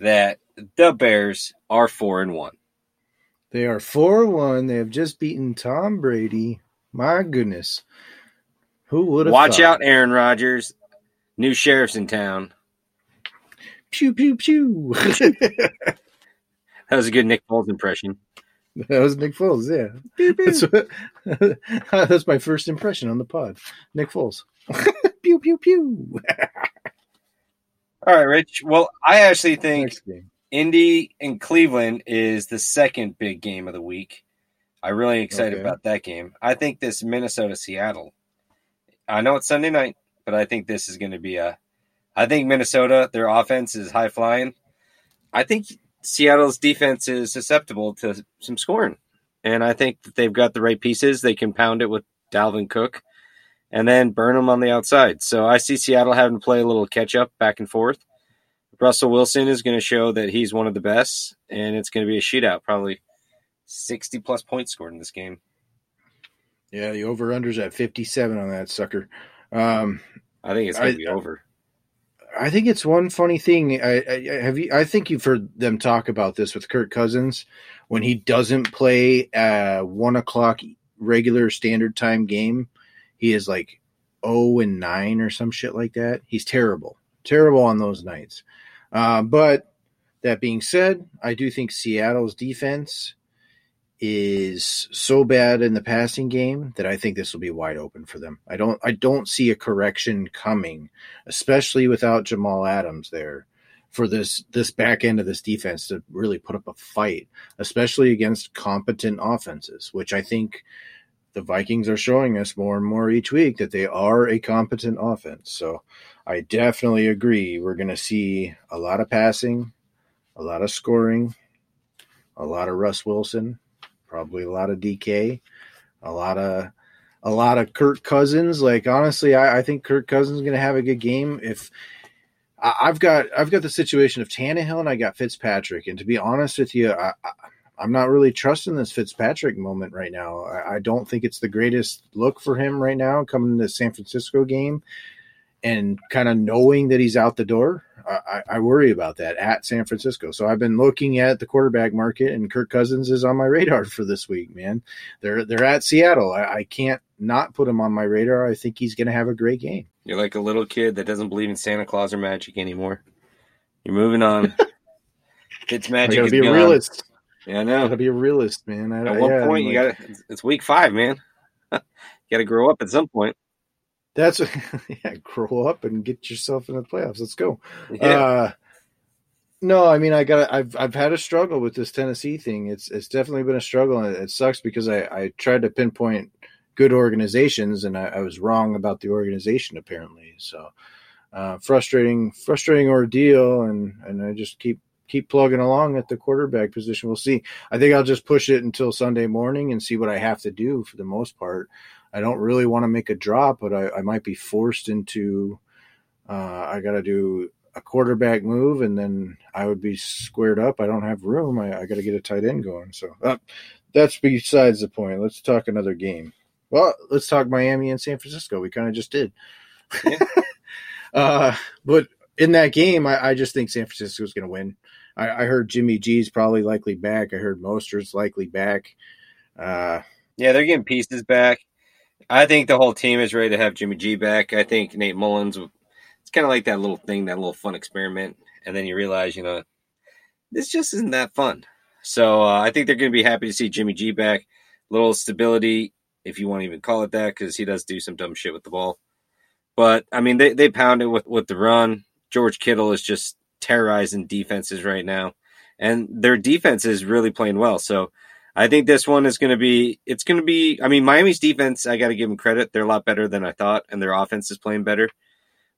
that the Bears are four and one. They are 4 1. They have just beaten Tom Brady. My goodness. Who would have Watch thought? out, Aaron Rodgers. New sheriff's in town. Pew pew pew. That was a good Nick Foles impression. that was Nick Foles. Yeah, that's, what, that's my first impression on the pod. Nick Foles. pew pew pew. All right, Rich. Well, I actually think. Indy and Cleveland is the second big game of the week. I'm really excited Okay. about that game. I think this Minnesota Seattle. I know it's Sunday night, but I think this is going to be a. I think Minnesota, their offense is high flying. I think Seattle's defense is susceptible to some scoring, and I think that they've got the right pieces. They can pound it with Dalvin Cook, and then burn them on the outside. So I see Seattle having to play a little catch up back and forth. Russell Wilson is going to show that he's one of the best, and it's going to be a shootout, probably 60 plus points scored in this game. Yeah, the over unders at 57 on that sucker. Um, I think it's going to be over. I think it's one funny thing. I, I have you. I think you've heard them talk about this with Kirk Cousins when he doesn't play a one o'clock regular standard time game. He is like zero and nine or some shit like that. He's terrible, terrible on those nights. Uh, but that being said, I do think Seattle's defense is so bad in the passing game that I think this will be wide open for them. I don't I don't see a correction coming, especially without Jamal Adams there for this this back end of this defense to really put up a fight, especially against competent offenses, which I think the Vikings are showing us more and more each week that they are a competent offense. So I definitely agree. We're going to see a lot of passing, a lot of scoring, a lot of Russ Wilson, probably a lot of DK, a lot of a lot of Kirk Cousins. Like honestly, I, I think Kirk Cousins is going to have a good game. If I, I've got I've got the situation of Tannehill and I got Fitzpatrick, and to be honest with you, I, I, I'm not really trusting this Fitzpatrick moment right now. I, I don't think it's the greatest look for him right now coming to the San Francisco game and kind of knowing that he's out the door. I, I- worry about that at San Francisco. So I've been looking at the quarterback market, and Kirk Cousins is on my radar for this week. Man, they're they're at Seattle. I, I can't not put him on my radar. I think he's going to have a great game. You're like a little kid that doesn't believe in Santa Claus or magic anymore. You're moving on. It's magic. be a realist. Yeah, I I got to be a realist, man. I, At one yeah, point, I'm you like- got to. It's week five, man. you got to grow up at some point. That's yeah. Grow up and get yourself in the playoffs. Let's go. Yeah. Uh, no, I mean I got I've I've had a struggle with this Tennessee thing. It's it's definitely been a struggle, and it, it sucks because I I tried to pinpoint good organizations, and I, I was wrong about the organization apparently. So uh, frustrating, frustrating ordeal, and and I just keep keep plugging along at the quarterback position. We'll see. I think I'll just push it until Sunday morning and see what I have to do for the most part. I don't really want to make a drop, but I, I might be forced into. Uh, I got to do a quarterback move, and then I would be squared up. I don't have room. I, I got to get a tight end going. So uh, that's besides the point. Let's talk another game. Well, let's talk Miami and San Francisco. We kind of just did. Yeah. uh, but in that game, I, I just think San Francisco is going to win. I, I heard Jimmy G's probably likely back. I heard Mostert's likely back. Uh, Yeah, they're getting pieces back. I think the whole team is ready to have Jimmy G back. I think Nate Mullens, it's kind of like that little thing, that little fun experiment. And then you realize, you know, this just isn't that fun. So uh, I think they're going to be happy to see Jimmy G back. Little stability, if you want to even call it that, because he does do some dumb shit with the ball. But I mean, they, they pound it with, with the run. George Kittle is just terrorizing defenses right now. And their defense is really playing well. So I think this one is going to be. It's going to be. I mean, Miami's defense. I got to give them credit. They're a lot better than I thought, and their offense is playing better.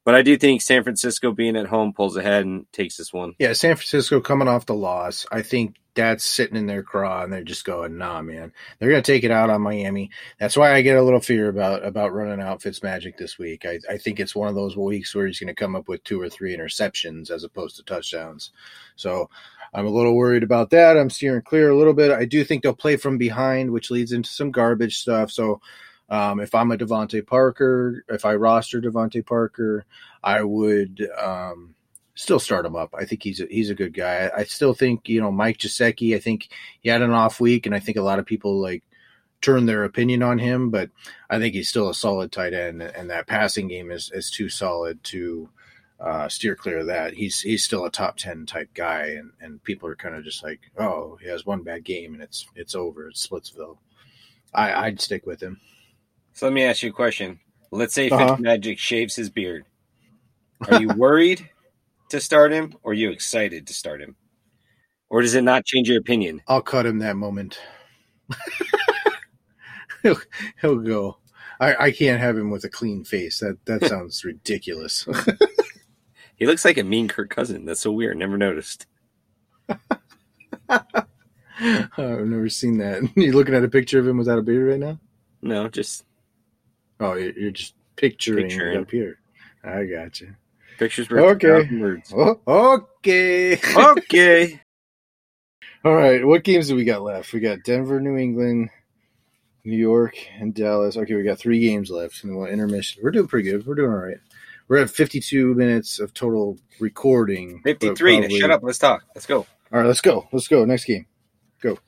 But I do think San Francisco being at home pulls ahead and takes this one. Yeah, San Francisco coming off the loss. I think that's sitting in their craw, and they're just going, "Nah, man." They're to take it out on Miami. That's why I get a little fear about about running out Fitzmagic this week. I, I think it's one of those weeks where he's to come up with two or three interceptions as opposed to touchdowns. So I'm a little worried about that. I'm steering clear a little bit. I do think they'll play from behind, which leads into some garbage stuff. So um, if I'm a DeVante Parker, if I roster DeVante Parker, I would. Um, still start him up. I think he's a, he's a good guy. I, I still think you know Mike Gesicki. I think he had an off week, and I think a lot of people like turn their opinion on him. But I think he's still a solid tight end, and that passing game is is too solid to uh, steer clear of that. He's he's still a top ten type guy, and, and people are kind of just like, oh, he has one bad game and it's it's over. It's Splitsville. I I'd stick with him. So let me ask you a question. Let's say Uh-huh. Fitzmagic shaves his beard. Are you worried to start him, or are you excited to start him, or does it not change your opinion? I'll cut him that moment. he'll, he'll go. I, I can't have him with a clean face. That that sounds ridiculous. He looks like a mean Kirk cousin. That's so weird. Never noticed. I've never seen that. You looking at a picture of him without a beard right now? No, just Oh, you're just picturing, Picturing. up here. I got you. pictures Okay. words. Oh, okay. Okay. All right. What games do we got left? We got Denver, New England, New York, and Dallas. Okay, we got three games left, and we'll intermission. We're doing pretty good. We're doing all right. We're at 52 minutes of total recording. 53. Probably- Shut up. Let's talk. Let's go. All right, let's go. Let's go. Next game. Go.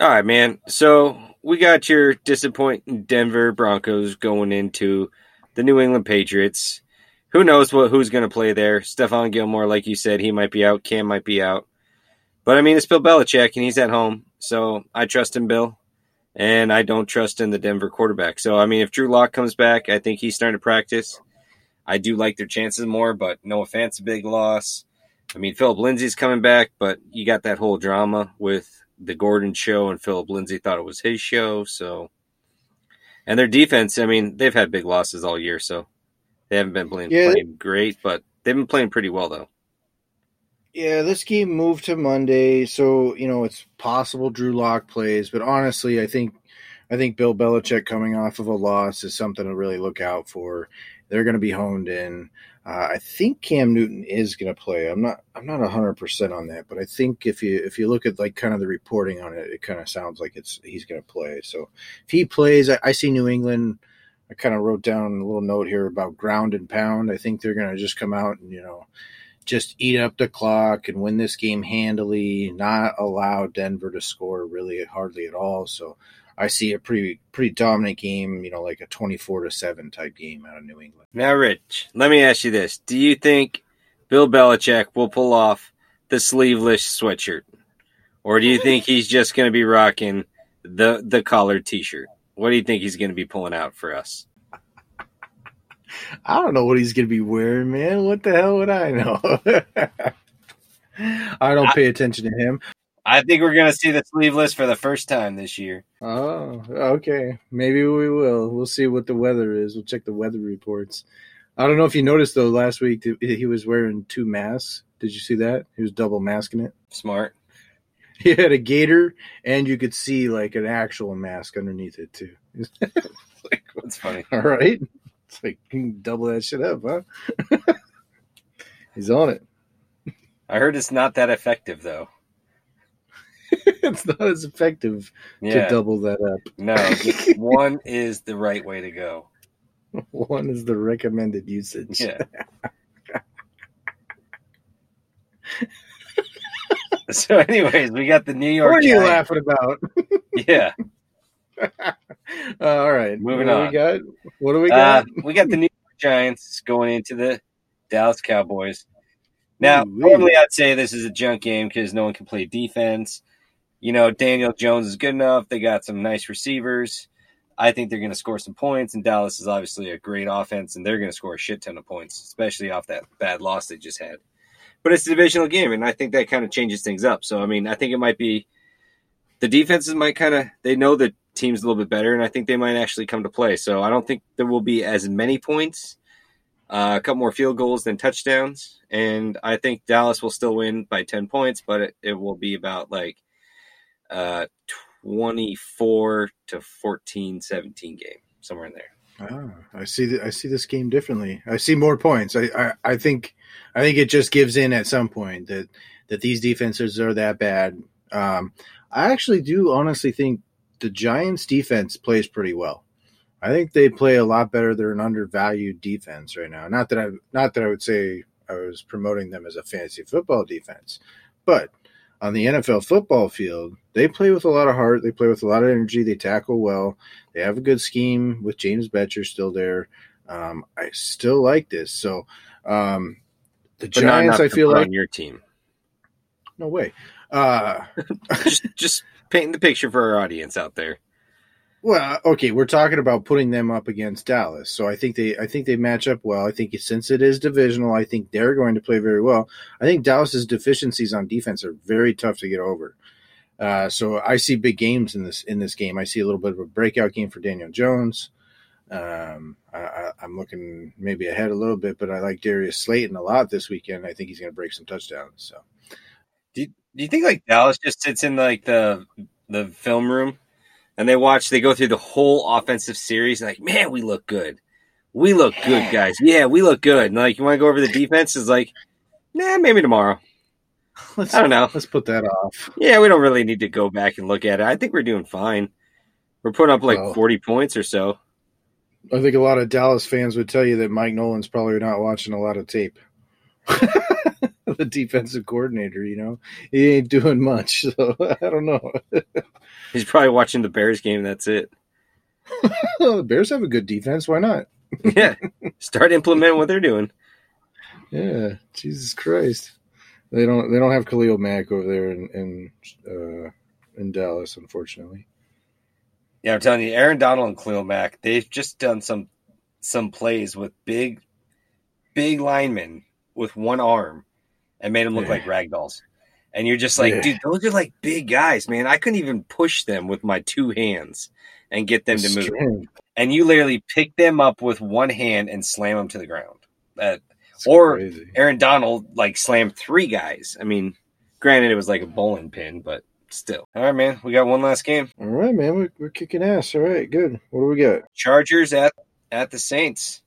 All right, man. So we got your disappointing Denver Broncos going into the New England Patriots. Who knows what who's going to play there? Stephon Gilmore, like you said, he might be out. Cam might be out. But I mean, it's Bill Belichick, and he's at home, so I trust in Bill, and I don't trust in the Denver quarterback. So I mean, if Drew Lock comes back, I think he's starting to practice. I do like their chances more, but no offense, big loss. I mean, Philip Lindsay's coming back, but you got that whole drama with the Gordon show, and Philip Lindsay thought it was his show. So, and their defense, I mean, they've had big losses all year, so they haven't been playing, Yeah. playing great, but they've been playing pretty well though. Yeah, this game moved to Monday, so you know it's possible Drew Lock plays, but honestly, I think I think Bill Belichick coming off of a loss is something to really look out for. They're going to be honed in. Uh, I think Cam Newton is going to play. I'm not I'm not hundred percent on that, but I think if you if you look at like kind of the reporting on it, it kind of sounds like it's he's going to play. So if he plays, I, I see New England. I kind of wrote down a little note here about ground and pound. I think they're going to just come out and you know just eat up the clock and win this game handily, not allow Denver to score really hardly at all. So I see a pretty pretty dominant game, you know, like a twenty four to seven type game out of New England. Now, Rich, let me ask you this: Do you think Bill Belichick will pull off the sleeveless sweatshirt, or do you think he's just going to be rocking the the collared T-shirt? What do you think he's going to be pulling out for us? I don't know what he's gonna be wearing, man. What the hell would I know? I don't pay attention to him. I think we're going to see the sleeveless for the first time this year. Oh, okay. Maybe we will. We'll see what the weather is. We'll check the weather reports. I don't know if you noticed though. Last week he was wearing two masks. Did you see that? He was double masking it. Smart. He had a gator, and you could see like an actual mask underneath it too. like, That's funny. all right, it's like you can double that shit up, huh? He's on it. I heard it's not that effective though. it's not as effective Yeah. to double that up. No, one is the right way to go. One is the recommended usage. Yeah. so, anyways, we got the New York. What are you Giants. laughing about? Yeah. Uh, all right, Moving what on. we got? What do we Uh, got? we got the New York Giants going into the Dallas Cowboys. Now, normally I'd say this is a junk game because no one can play defense. You know, Daniel Jones is good enough. They got some nice receivers. I think they're going to score some points, and Dallas is obviously a great offense, and they're going to score a shit ton of points, especially off that bad loss they just had. But it's a divisional game, and I think that kind of changes things up. So, I mean, I think it might be the defenses might kind of they know the team's a little bit better, and I think they might actually come to play. So, I don't think there will be as many points, uh, a couple more field goals than touchdowns, and I think Dallas will still win by ten points, but it, it will be about like uh 24 to 14 17 game somewhere in there Ah, I see. The, I see this game differently. I see more points. I, I, I think. I think it just gives in at some point that that these defenses are that bad. Um, I actually do honestly think the Giants' defense plays pretty well. I think they play a lot better. They're an undervalued defense right now. Not that I, not that I would say I was promoting them as a fantasy football defense, but on the NFL football field, they play with a lot of heart. They play with a lot of energy. They tackle well. They have a good scheme with James Bettcher still there. Um, I still like this. So Um, the But Giants, I feel like on your team. no way. Uh, just just painting the picture for our audience out there. Well, okay, we're talking about putting them up against Dallas, so I think they, I think they match up well. I think since it is divisional, I think they're going to play very well. I think Dallas's deficiencies on defense are very tough to get over. Uh, so I see big games in this in this game. I see a little bit of a breakout game for Daniel Jones. Um, I, I'm looking maybe ahead a little bit, but I like Darius Slayton a lot this weekend. I think he's going to break some touchdowns. So Do you, do you think like Dallas just sits in like the the film room and they watch they go through the whole offensive series and like, man, we look good. We look good, guys. Yeah, we look good. And like you want to go over the defense is like, nah, maybe tomorrow. let's I don't know. let's put that off. Yeah, we don't really need to go back and look at it. I think we're doing fine. We're putting up like Well- 40 points or so. I think a lot of Dallas fans would tell you that Mike Nolan's probably not watching a lot of tape. the defensive coordinator, you know, he ain't doing much. So I don't know. He's probably watching the Bears game. That's it. the Bears have a good defense. Why not? Yeah. Start implementing what they're doing. Yeah, Jesus Christ. They don't. They don't have Khalil Mack over there in in, uh, in Dallas, unfortunately. Yeah, I'm telling you, Aaron Donald and Khalil Mack, they've just done some some plays with big, big linemen with one arm and made them look Yeah. like ragdolls. And you're just like, Yeah. dude, those are like big guys, man. I couldn't even push them with my two hands and get them to move. Strange. And you literally pick them up with one hand and slam them to the ground. That Or- crazy. Aaron Donald like slammed three guys. I mean, granted, it was like a bowling pin, but still. All right, man. We got one last game. All right, man. We're, we're kicking ass. All right, good. What do we got? Chargers at at the Saints.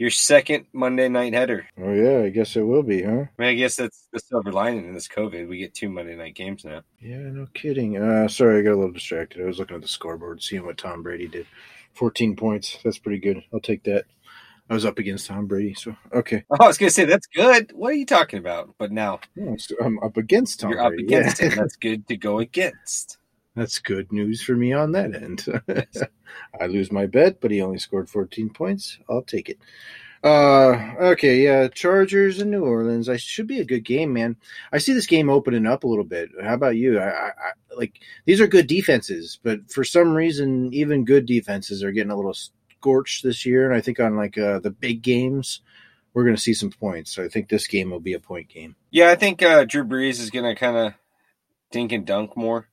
Your second Monday night header. Oh yeah, I guess it will be, huh? I mean, I guess that's the silver lining in this COVID. We get two Monday night games now. Yeah, no kidding. Uh, sorry, I got a little distracted. I was looking at the scoreboard, seeing what Tom Brady did. 14 points. That's pretty good. I'll take that. I was up against Tom Brady, so okay. Oh, I was gonna say that's good. What are you talking about? But now I'm up against Tom you're up Brady. against yeah. it. That's good to go against. That's good news for me on that end. I lose my bet, but he only scored 14 points. I'll take it. Uh, okay, yeah, Chargers and New Orleans. I should be a good game, man. I see this game opening up a little bit. How about you? I, I, I like these are good defenses, but for some reason, even good defenses are getting a little scorched this year. And I think on like uh, the big games, we're going to see some points. So I think this game will be a point game. Yeah, I think uh, Drew Brees is gonna kind of dink and dunk more.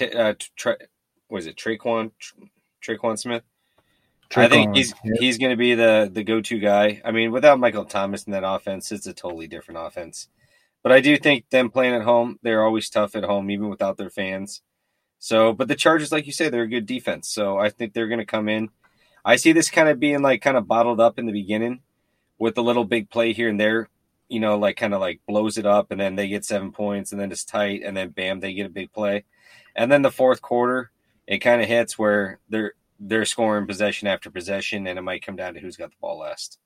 T- uh, tra- was it Tre'Quan Tre'Quan Smith? I think he's yeah. he's going to be the the go to guy. I mean, without Michael Thomas in that offense, it's a totally different offense. But I do think them playing at home, they're always tough at home, even without their fans. So, but the Chargers, like you say, they're a good defense. So I think they're going to come in. I see this kind of being like kind of bottled up in the beginning with a little big play here and there. You know, like kind of like blows it up, and then they get seven points, and then it's tight, and then bam, they get a big play, and then the fourth quarter, it kind of hits where they're they're scoring possession after possession, and it might come down to who's got the ball last.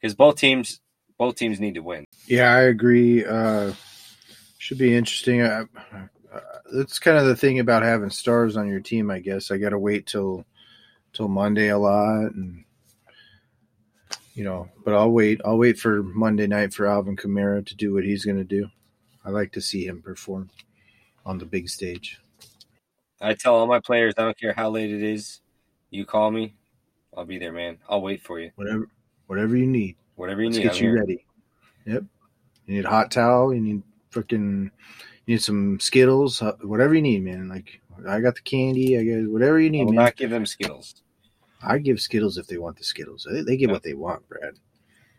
Because both teams, both teams need to win. Yeah, I agree. Uh, should be interesting. Uh, uh, that's kind of the thing about having stars on your team. I guess I got to wait till till Monday a lot, and you know. But I'll wait. I'll wait for Monday night for Alvin Kamara to do what he's going to do. I like to see him perform on the big stage. I tell all my players, I don't care how late it is, you call me, I'll be there, man. I'll wait for you. Whatever, whatever you need. Whatever you Let's need. get I'm you here. ready. Yep. You need a hot towel. You need freaking. You need some Skittles. uh, Whatever you need, man. Like I got the candy. I got whatever you I need, will man. not give them Skittles. I give Skittles if they want the Skittles. They, they get Yeah. what they want, Brad.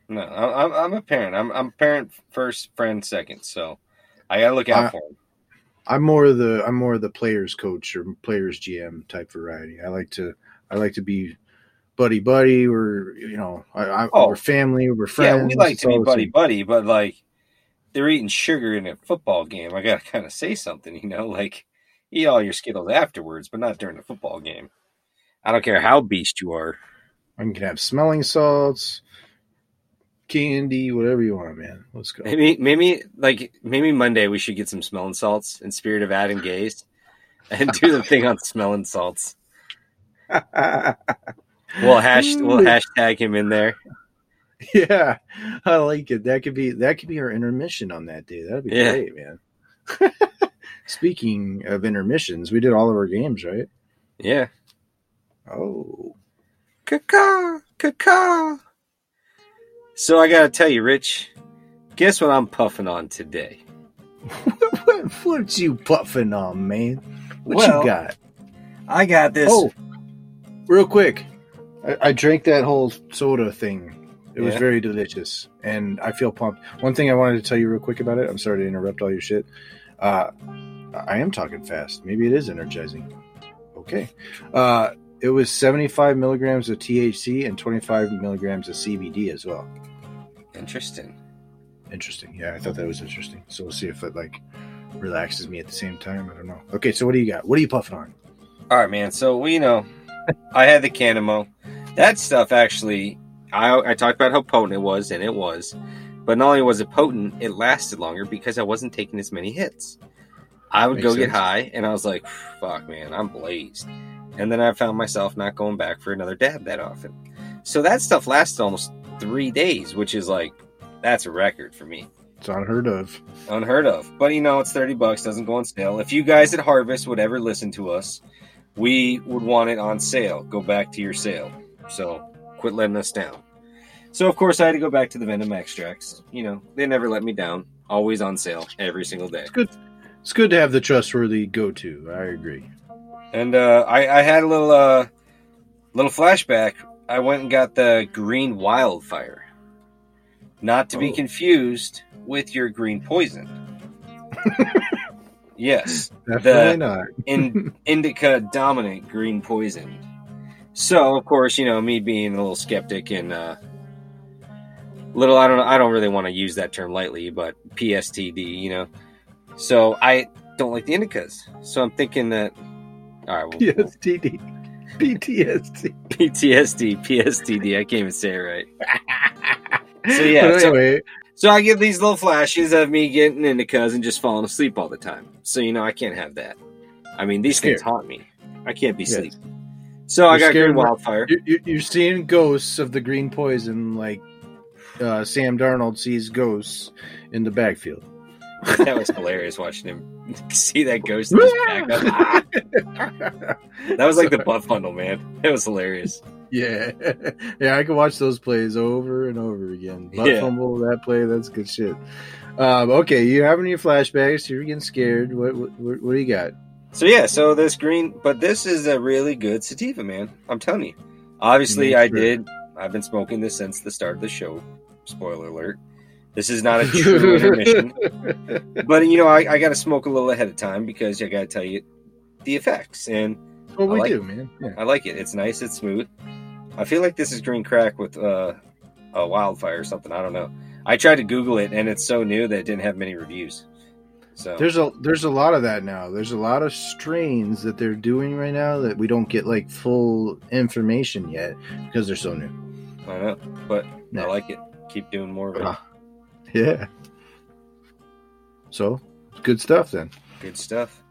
No, I- I'm, I'm a parent. I'm, I'm parent first, friend second. So I gotta look out I- for them. I'm more of the I'm more of the players coach or players GM type variety. I like to I like to be buddy buddy. We're you know I, I Oh. we're family. We're friends. Yeah, we like to be buddy buddy, but like they're eating sugar in a football game. I gotta kind of say something, you know, like eat all your Skittles afterwards, but not during the football game. I don't care how beast you are. I can have smelling salts, candy, whatever you want, man. Let's go. Maybe, maybe like maybe Monday we should get some smelling salts in spirit of Adam Gase, and do the thing on smelling salts. We'll hash we'll hashtag him in there. Yeah, I like it. That could be that could be our intermission on that day. That'd be Yeah. great, man. Speaking of intermissions, we did all of our games, right? Yeah. Oh, Caca, caca. So I gotta tell you, Rich, guess what I'm puffing on today? what, what you puffing on, man? What Well, you got? I got this. Oh, real quick, I, I drank that whole soda thing. It was very delicious, and I feel pumped. One thing I wanted to tell you real quick about it. I'm sorry to interrupt all your shit. Uh, I am talking fast. Maybe it is energizing. Okay. Uh, it was 75 milligrams of THC and 25 milligrams of CBD as well. interesting. Interesting. Yeah, I thought that was interesting. So we'll see if it like relaxes me at the same time. I don't know. Okay, so what do you got? What are you puffing on? All right, man. So well, you know, I had the Canamo. That stuff actually, I I talked about how potent it was, and it was. But not only was it potent, it lasted longer because I wasn't taking as many hits. I would Makes go get high, and I was like, "Fuck, man, I'm blazed." And then I found myself not going back for another dab that often. So that stuff lasted almost three days, which is like, that's a record for me It's unheard of. unheard of. But you know, it's thirty bucks, doesn't go on sale. If you guys at Harvest would ever listen to us, we would want it on sale. Go back to your sale. So quit letting us down. So of course I had to go back to the Venom extracts. You know, they never let me down. Always on sale every single day. It's good. It's good to have the trustworthy go-to. I agree. And uh, I, I had a little uh, little flashback. I went and got the green wildfire, not to be Oh. confused with your green poison. yes, Definitely not. in indica dominant green poison. So of course, you know, me being a little skeptic and uh little I don't know I don't really want to use that term lightly, but PSTD, you know. So I don't like the indicas. So I'm thinking that all right, well, PSTD. PTSD. PTSD, PSTD, I can't even say it right. So yeah, But so- anyway, So I get these little flashes of me getting indicas and just falling asleep all the time. So you know I can't have that. I mean these things haunt me. I can't be Yes. So I You're got scared green wildfire. you're, you're- you're seeing ghosts of the green poison like uh, Sam Darnold sees ghosts in the backfield. That was hilarious watching him see that ghost in his back up. That was like the butt fumble, man. That was hilarious. yeah, yeah. I can watch those plays over and over again. Butt Yeah. fumble, that play, that's good shit. Um, okay, you having your flashbacks? You're getting scared. What, what, what, do you got? So yeah, so this green, but this is a really good sativa, man. I'm telling you. Obviously, I did. I've been smoking this since the start of the show. Spoiler alert. This is not a true intermission. But you know, I, I got to smoke a little ahead of time because I got to tell you the effects, and What we like do, man. Yeah. I like it. It's nice. It's smooth. I feel like this is green crack with uh, a wildfire or something. I don't know. I tried to Google it, and it's so new that it didn't have many reviews. So There's a there's a lot of that now. There's a lot of strains that they're doing right now that we don't get like full information yet because they're so new. I know, but I like it. Keep doing more of it. Ah. Yeah. So good stuff then. Good stuff.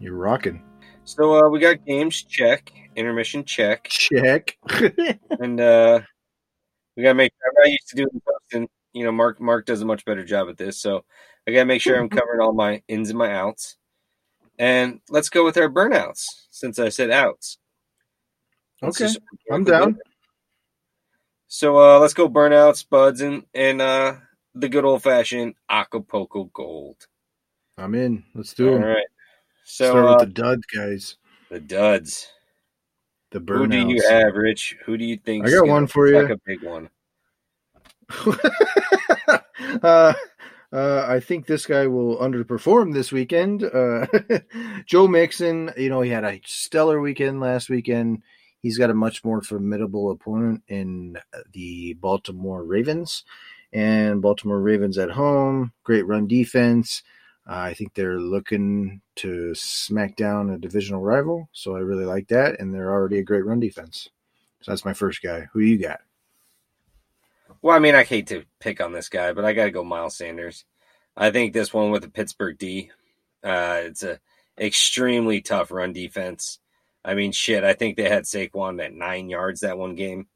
You're rocking. So uh, we got games check, intermission check, Check. and uh, we gotta make. Not used to doing posting. You know, Mark Mark does a much better job at this, so I gotta make sure I'm covering all my ins and my outs. And let's go with our burnouts since I said outs. Let's Okay. I'm down. So uh, let's go burnouts, buds, and and uh, the good old fashioned Acapulco Gold. I'm in. Let's do it. them. right. So Start uh, with the duds, guys. the duds. The bird. Who do you have, Rich? Who do you think? I got one for you. Like a big one. uh, uh, I think this guy will underperform this weekend. Uh, Joe Mixon, you know, he had a stellar weekend last weekend. He's got a much more formidable opponent in the Baltimore Ravens. And Baltimore Ravens at home, great run defense. Uh, I think they're looking to smack down a divisional rival. So I really like that. And they're already a great run defense. So that's my first guy. Who you got? Well, I mean, I hate to pick on this guy, but I got to go Miles Sanders. I think this one with the Pittsburgh D, uh, it's a extremely tough run defense. I mean, shit, I think they had Saquon at nine yards that one game.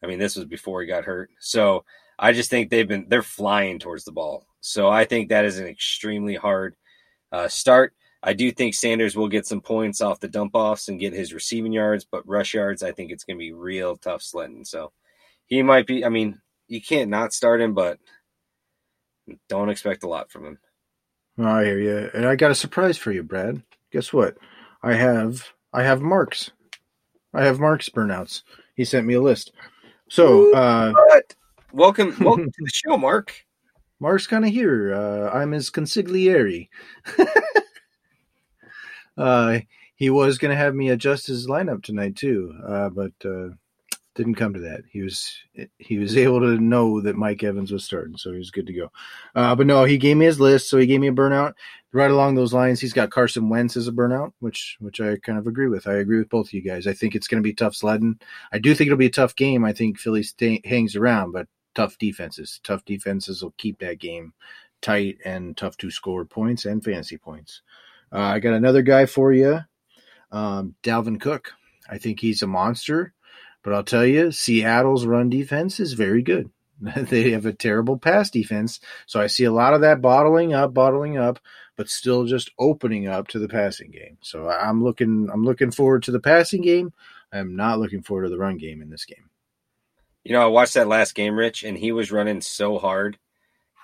I mean, this was before he got hurt. So I just think they've been they're flying towards the ball. So I think that is an extremely hard uh, start. I do think Sanders will get some points off the dump offs and get his receiving yards, but rush yards, I think it's going to be real tough sledding. So he might be. I mean, you can't not start him, but don't expect a lot from him. I hear you, and I got a surprise for you, Brad. Guess what? I have I have Marks. I have Marks burnouts. He sent me a list. So, uh, what? Welcome, welcome to the show, Mark. Mark's kind of here. Uh, I'm his consigliere. uh, he was going to have me adjust his lineup tonight too, uh, but uh, didn't come to that. He was he was able to know that Mike Evans was starting, so he was good to go. Uh, but no, he gave me his list, so he gave me a burnout. Right along those lines, he's got Carson Wentz as a burnout, which which I kind of agree with. I agree with both of you guys. I think it's going to be tough sledding. I do think it'll be a tough game. I think Philly st- hangs around, but tough defenses. Tough defenses will keep that game tight and tough to score points and fantasy points. Uh, I got another guy for you, um, Dalvin Cook. I think he's a monster. But I'll tell you, Seattle's run defense is very good. they have a terrible pass defense. So I see a lot of that bottling up, bottling up, but still just opening up to the passing game. So I'm looking I'm looking forward to the passing game. I'm not looking forward to the run game in this game. You know, I watched that last game, Rich, and he was running so hard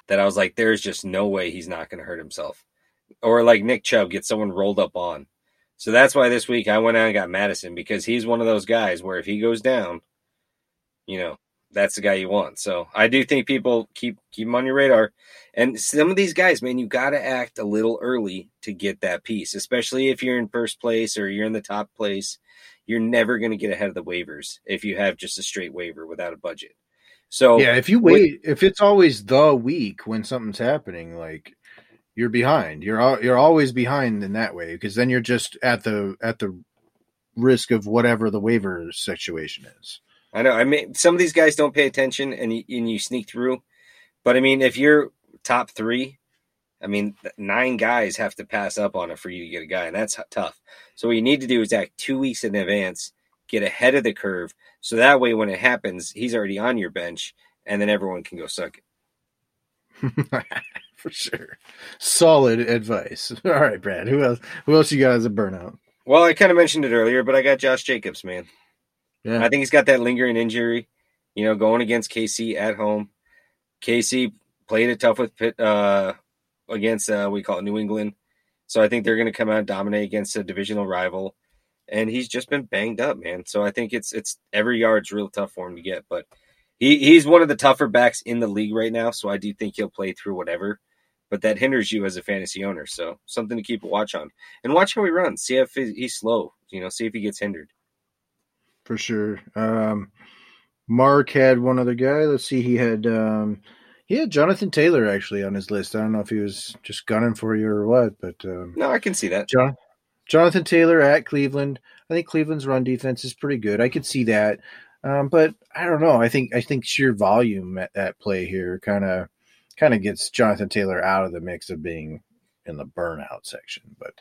that I was like, there's just no way he's not going to hurt himself. Or like Nick Chubb gets someone rolled up on. So that's why this week I went out and got Mattison because he's one of those guys where if he goes down, you know, that's the guy you want. So I do think people keep keep him on your radar. And some of these guys, man, you got to act a little early to get that piece, especially if you're in first place or you're in the top place. You're never going to get ahead of the waivers if you have just a straight waiver without a budget. So yeah, if you wait, if it's always the week when something's happening, like you're behind. You're you're always behind in that way because then you're just at the at the risk of whatever the waiver situation is. I know. I mean, some of these guys don't pay attention, and you, and you sneak through. But I mean, if you're top three, I mean, nine guys have to pass up on it for you to get a guy, and that's tough. So what you need to do is act two weeks in advance, get ahead of the curve, so that way when it happens, he's already on your bench, and then everyone can go suck it. for sure. Solid advice. All right, Brad. Who else? Who else you got as a burnout? Well, I kind of mentioned it earlier, but I got Josh Jacobs, man. Yeah, I think he's got that lingering injury. You know, going against KC at home. KC played it tough with Pitt uh, against uh, we call it New England, so I think they're going to come out and dominate against a divisional rival. And he's just been banged up, man. So I think it's it's every yard's real tough for him to get, but he, he's one of the tougher backs in the league right now. So I do think he'll play through whatever but that hinders you as a fantasy owner. So something to keep a watch on and watch how he runs. See if he's slow, you know, see if he gets hindered. For sure. Um, Mark had one other guy. Let's see. He had, um, he had Jonathan Taylor actually on his list. I don't know if he was just gunning for you or what, but, um, no, I can see that. John, Jonathan Taylor at Cleveland. I think Cleveland's run defense is pretty good. I could see that. Um, but I don't know. I think, I think sheer volume at, at play here kind of, kind of gets Jonathan Taylor out of the mix of being in the burnout section. But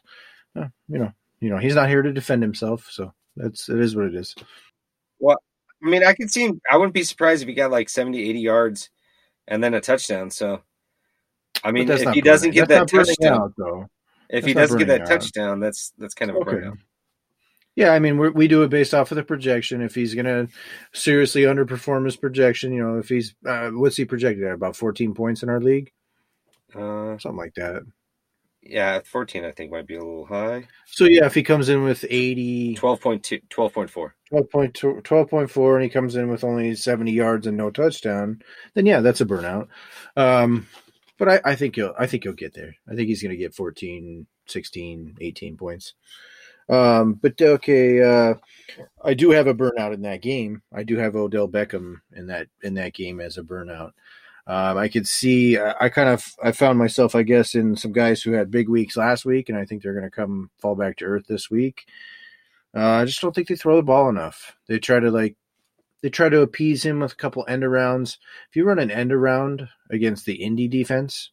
uh, you know, you know, he's not here to defend himself, so that's it is what it is. Well, I mean, I could see him. I wouldn't be surprised if he got like 70, 80 yards and then a touchdown. So, I mean, if he doesn't get that touchdown, out, though. If that's he doesn't get that out. touchdown, that's that's kind of okay. a burnout. Yeah, I mean, we do it based off of the projection. If he's going to seriously underperform his projection, you know, if he's uh, what's he projected at about 14 points in our league, uh, something like that. Yeah, 14 I think might be a little high. So yeah, if he comes in with 80 12.2 12.4 12.2 12.4 and he comes in with only 70 yards and no touchdown, then yeah, that's a burnout. Um, but I, I think he'll I think he'll get there. I think he's going to get 14, 16, 18 points. Um, but okay, uh, I do have a burnout in that game. I do have Odell Beckham in that in that game as a burnout. Um, I could see. I kind of I found myself, I guess, in some guys who had big weeks last week, and I think they're going to come fall back to earth this week. Uh, I just don't think they throw the ball enough. They try to like they try to appease him with a couple end arounds. If you run an end around against the Indy defense,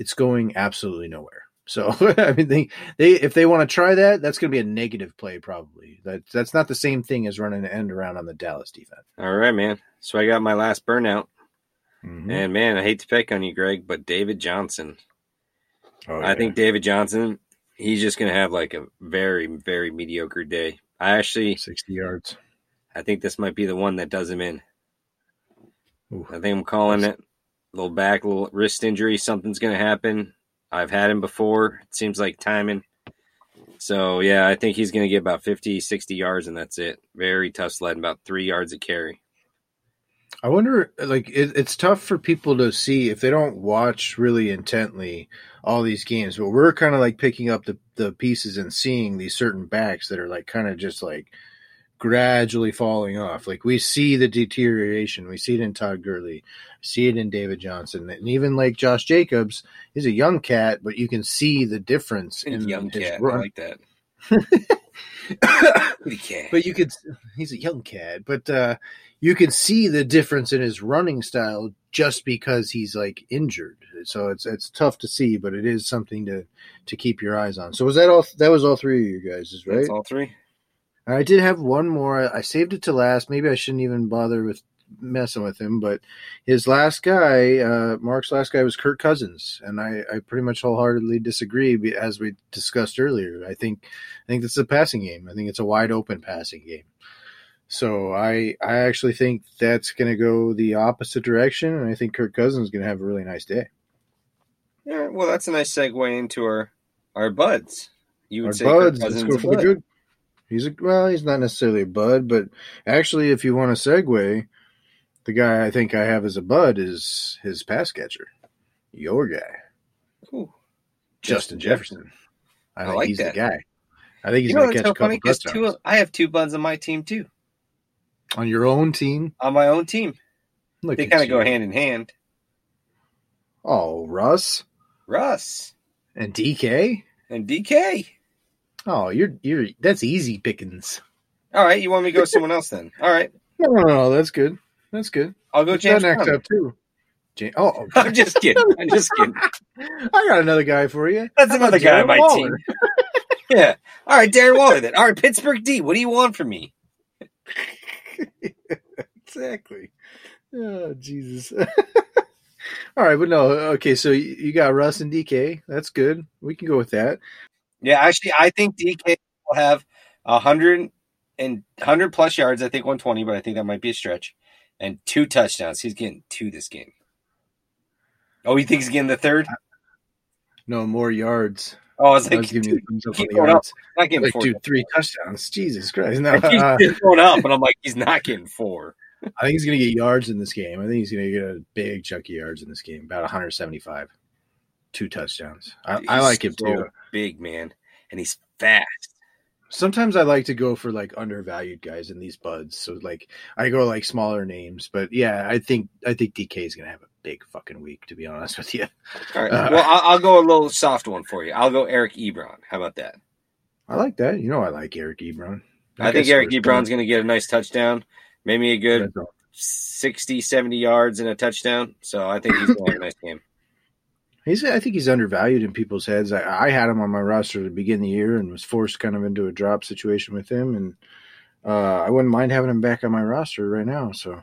it's going absolutely nowhere. So I mean, they they if they want to try that, that's going to be a negative play probably. That that's not the same thing as running an end around on the Dallas defense. All right, man. So I got my last burnout, Mhm. and man, I hate to pick on you, Greg, but David Johnson. Oh, I yeah. think David Johnson, he's just gonna have like a very, very mediocre day. I actually, sixty yards. I think this might be the one that does him in. Ooh. I think I'm calling it. Little back, little wrist injury. Something's gonna happen. I've had him before. It seems like timing. So yeah, I think he's gonna get about 50, 60 yards, and that's it. Very tough sled, about three yards of carry. I wonder, like, it, it's tough for people to see if they don't watch really intently all these games. But we're kind of like picking up the, the pieces and seeing these certain backs that are like kind of just like gradually falling off. Like we see the deterioration. We see it in Todd Gurley, see it in David Johnson, and even like Josh Jacobs. He's a young cat, but you can see the difference in Young cat, I like that. But you could he's a young cat but uh you can see the difference in his running style just because he's like injured. So it's it's tough to see but it is something to to keep your eyes on. So was that all that was all three of you guys right That's all three. i did have one more. I, saved it to last. Maybe i shouldn't even bother with messing with him but his last guy uh mark's last guy was kirk cousins and i i pretty much wholeheartedly disagree as we discussed earlier. I think i think this is a passing game. I think it's a wide open passing game so I I actually think that's going to go the opposite direction, and I think Kirk Cousins is going to have a really nice day. Yeah, well, that's a nice segue into our our buds. You would Our say Kirk buds, let's go for the bud. good. He's a well, he's not necessarily a bud, but actually, if you want to segue, the guy I think I have as a bud is his pass catcher, your guy, Ooh. Justin, Jefferson. I I think like he's that. the guy. I think he's You know going to catch a funny? couple 'Cause touchdowns two, I have two buds on my team too, on your own team. on my own team. Look They kind of go hand in hand. Oh, Russ Russ and DK. and DK. Oh, you're you're that's easy pickings. All right, you want me to go with someone else then? All right, No, no, no, that's good. That's good. I'll go What's James next up too? Oh, I'm just kidding. I'm just kidding. I got another guy for you. That's another guy on my Waller? team. Yeah. All right, Darren Waller then. All right, Pittsburgh D. What do you want from me? exactly. Oh, Jesus. All right, but no, okay. So you got Russ and DK. That's good. We can go with that. Yeah, actually, I think DK will have a hundred and hundred plus yards. I think one twenty, but I think that might be a stretch. And two touchdowns. He's getting two this game. Oh, he thinks he's getting the third. No more yards. Oh, I was I like, was giving dude, thumbs up on the up. not getting Like, four. dude, three touchdowns. Jesus Christ. No, he's uh, going up, and I'm like, he's not getting four. I think he's going to get yards in this game. I think he's going to get a big chunk of yards in this game, about 175. Two touchdowns. I, I like him so too. Big man, and he's fast. Sometimes I like to go for like undervalued guys in these buds. So like I go like smaller names, but yeah, I think I think DK is going to have a big fucking week. To be honest with you, All right. Uh, well, I'll, I'll go a little soft one for you. I'll go Eric Ebron. How about that? I like that. You know, I like Eric Ebron. That I think Eric Ebron's going to get a nice touchdown, maybe a good That's 60, 70 yards and a touchdown. So I think he's going to have a nice game. He's, I think he's undervalued in people's heads. I, I had him on my roster to begin the year and was forced kind of into a drop situation with him, and uh, I wouldn't mind having him back on my roster right now. So,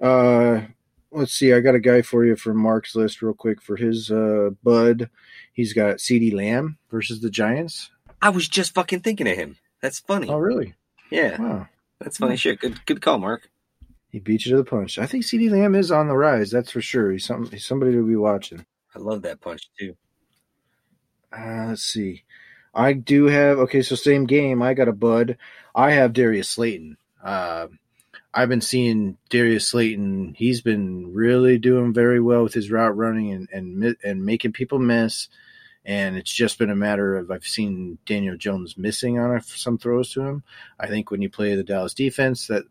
uh, let's see. I got a guy for you from Mark's list real quick for his uh, bud. He's got CeeDee Lamb versus the Giants. I was just fucking thinking of him. That's funny. Oh, really? Yeah, Wow. that's funny shit. Good, good call, Mark. He beat you to the punch. I think CeeDee Lamb is on the rise. That's for sure. He's some he's somebody to be watching. I love that punch too. Uh, let's see. I do have okay. So same game. I got a bud. I have Darius Slayton. Uh, I've been seeing Darius Slayton. He's been really doing very well with his route running and and and making people miss. And it's just been a matter of I've seen Daniel Jones missing on a, some throws to him. I think when you play the Dallas defense, that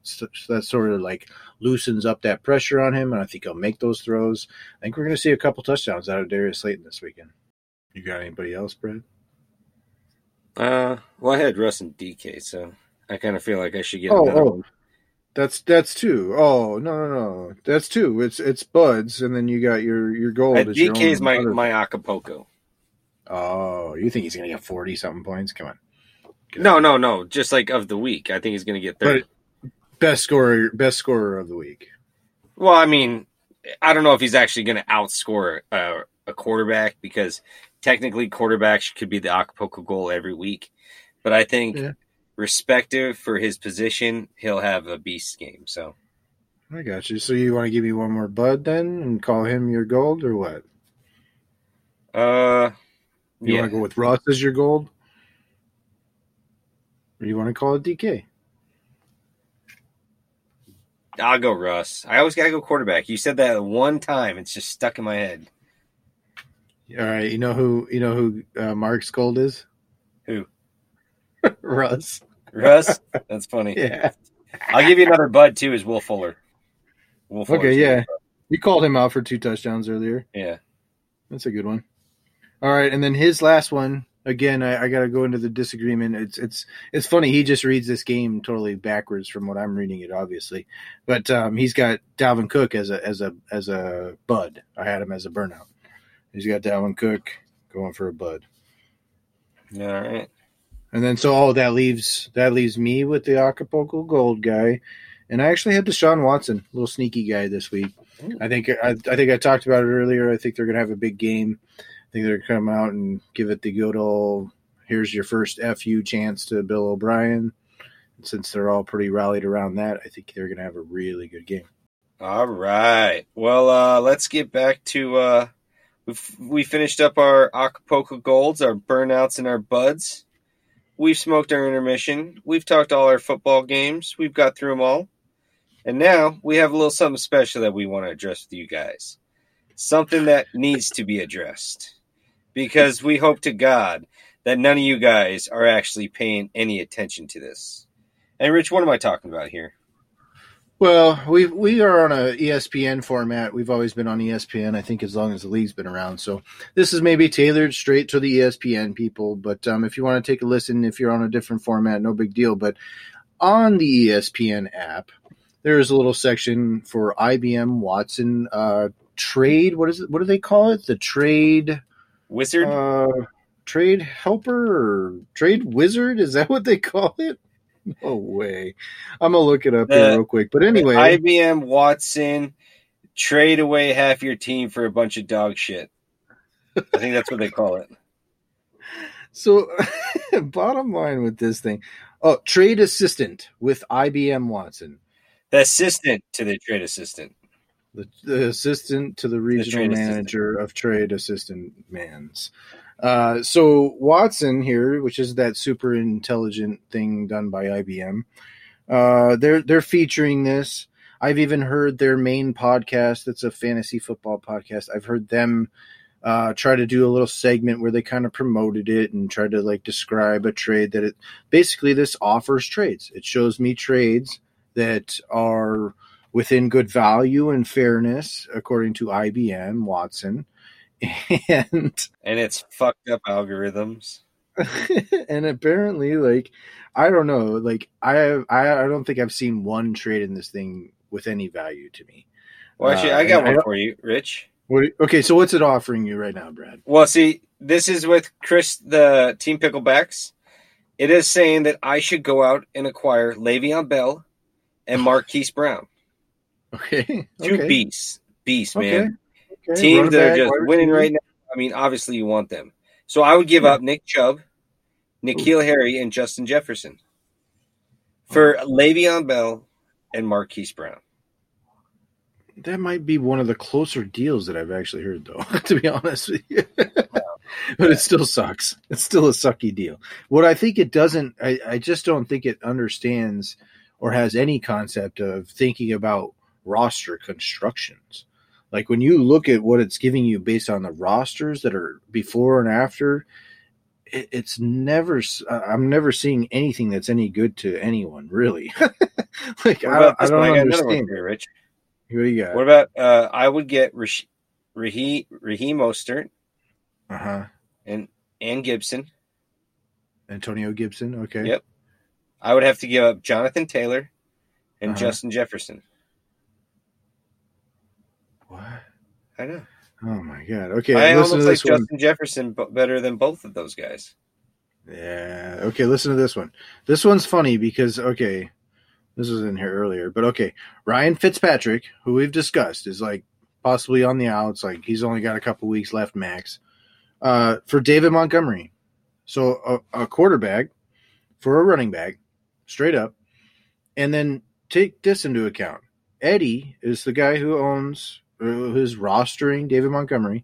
that sort of like loosens up that pressure on him, and I think he'll make those throws. I think we're going to see a couple touchdowns out of Darius Slayton this weekend. You got anybody else, Brad? Uh, well, I had Russ and DK, so I kind of feel like I should get Oh, another oh. one. That's that's two. Oh no no no, that's two. It's it's buds, and then you got your your gold. Uh, DK is my other- my Acapulco. Oh, you think he's gonna get forty something points? Come on. Get No, out. no, no. Just like of the week, I think he's going to get thirty. Best scorer, best scorer of the week. Well, I mean, I don't know if he's actually going to outscore uh, a quarterback because technically quarterbacks could be the Acapulco goal every week. But I think, Yeah. respective for his position, he'll have a beast game. So I got you. So you want to give me one more Bud then, and call him your gold, or what? Uh, You yeah. want to go with Russ as your gold, or you want to call it DK? I'll go Russ. I always got to go quarterback. You said that one time; it's just stuck in my head. All right. You know who? You know who uh, Mark's gold is? Who? Russ. Russ, that's funny. Yeah. I'll give you another bud too. Is Will Fuller? Will Fuller's Okay. Yeah. You called him out for two touchdowns earlier. yeah. That's a good one. All right, and then his last one. Again, I, I got to go into the disagreement. It's it's it's funny. He just reads this game totally backwards from what I'm reading it, obviously. But um, he's got Dalvin Cook as a as a as a bud. I had him as a burnout. He's got Dalvin Cook going for a bud, All right. and then so oh that leaves that leaves me with the Acapulco Gold guy, and I actually had Deshaun Watson, little sneaky guy this week. I think I, I think I talked about it earlier. I think they're going to have a big game. Think they're come out and give it the good old here's your first FU chance to Bill O'Brien. Since they're all pretty rallied around that, I think they're going to have a really good game. All right. Well, uh, let's get back to uh, we finished up our Acapulco Golds, our burnouts, and our buds. We've smoked our intermission. We've talked all our football games. We've got through them all, and now we have a little something special that we want to address with you guys. Something that needs to be addressed because we hope to God that none of you guys are actually paying any attention to this. And Rich, what am I talking about here? Well, we we are on a ESPN format. We've always been on ESPN. I think as long as the league's been around. So this is maybe tailored straight to the ESPN people. But um, if you want to take a listen, if you're on a different format, no big deal. But on the ESPN app, there is a little section for IBM Watson uh, trade. What is it? What do they call it? The trade Wizard? uh, trade helper or trade wizard? Is that what they call it? No way. I'm gonna look it up here real quick. But anyway, IBM Watson trade away half your team for a bunch of dog shit. I think that's what they call it. So, bottom line with this thing, oh, trade assistant with IBM Watson, The assistant to the trade assistant. The, the assistant to the regional assistant. manager of trade assistant man's. Uh, so Watson here, which is that super intelligent thing done by IBM, uh, they're they're featuring this. I've even heard their main podcast. That's a fantasy football podcast. I've heard them uh, try to do a little segment where they kind of promoted it and tried to like describe a trade that it basically this offers trades. It shows me trades that are within good value and fairness according to IBM Watson. And And it's fucked up algorithms. and apparently like I don't know, like I have I, I don't think I've seen one trade in this thing with any value to me. Well, actually, Uh, I got and I one for you, Rich. What okay, so what's it offering you right now, Brad? Well, see, this is with Chris, the Team Picklebacks. It is saying that I should go out and acquire Le'Veon Bell and Marquise Brown. Okay. Two okay. beasts. Beasts, Okay. man. okay. teams Running that are just winning receiver. right now. I mean, obviously you want them. So I would give Yeah. up Nick Chubb, N'Keal Harry, and Justin Jefferson for Le'Veon Bell and Marquise Brown. That might be one of the closer deals that I've actually heard, though. to be honest with you, but it still sucks. It's still a sucky deal. What I think it doesn't, I, I just don't think it understands or has any concept of thinking about roster constructions. Like when you look at what it's giving you based on the rosters that are before and after, it, it's never. I'm never seeing anything that's any good to anyone, really. like I, I don't one? I got another one understand. you, Rich. What do you got? What about uh, I would get Raheem, Raheem Mostert Uh huh. and and Gibson. Antonio Gibson. Okay. Yep. I would have to give up Jonathan Taylor and Uh-huh. Justin Jefferson. I know. Oh my god. Okay, I listen almost to like this one. Justin Jefferson better than both of those guys. Yeah. Okay, listen to this one. This one's funny because okay, this was in here earlier, but okay, Ryan Fitzpatrick, who we've discussed, is like possibly on the outs. Like he's only got a couple weeks left max. Uh, for David Montgomery, so a, a quarterback for a running back, straight up, and then take this into account. Eddie is the guy who owns, who's rostering David Montgomery.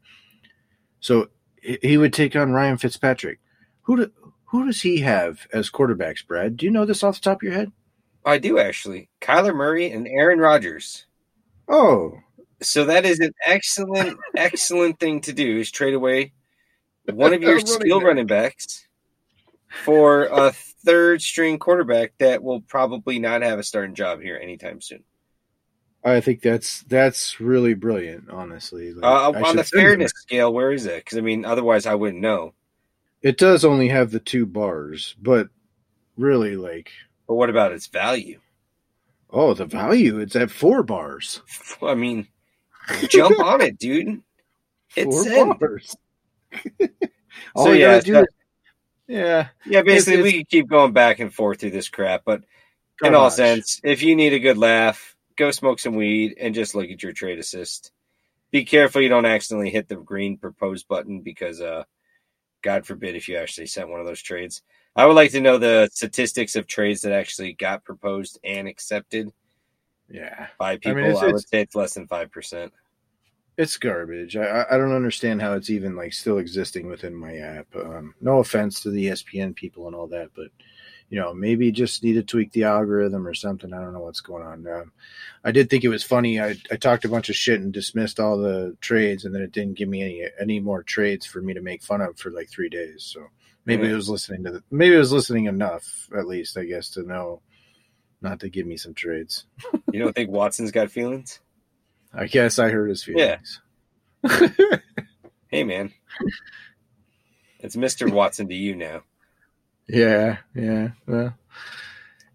So he he would take on Ryan Fitzpatrick. Who do, who does he have as quarterbacks, Brad? Do you know this off the top of your head? I do actually. Kyler Murray and Aaron Rodgers. Oh, So that is an excellent, excellent thing to do is trade away one of your Running skill back. running backs for a third string quarterback that will probably not have a starting job here anytime soon. I think that's that's really brilliant. Honestly, Like, Uh, on the fairness scale, where is it? Because I mean, otherwise I wouldn't know. it. Does only have the two bars, but really, like, But what about its value? oh, the value it's at four bars. I mean, jump on it, dude. It's four in. bars. All So yeah, gotta do not- yeah. Yeah, basically, It's- we could keep going back and forth through this crap, but in all sense, if you need a good laugh, go smoke some weed and just look at your trade assist. Be careful you don't accidentally hit the green propose button because, uh, God forbid if you actually sent one of those trades. I would like to know the statistics of trades that actually got proposed and accepted yeah, by people. I, mean, it's- would it's- say it's less than five percent. it's garbage. I I- I don't understand how it's even like still existing within my app. Um, no offense to the ESPN people and all that, but you know maybe just need to tweak the algorithm or something. I don't know what's going on. Um, I did think it was funny. I I talked a bunch of shit and dismissed all the trades, and then it didn't give me any any more trades for me to make fun of for like three days. So maybe Yeah. it was listening to the maybe it was listening enough at least I guess to know not to give me some trades. You don't think Watson's got feelings? I guess I hurt his feelings. Hey, man. It's Mr. Watson to you now. Yeah, yeah. Well,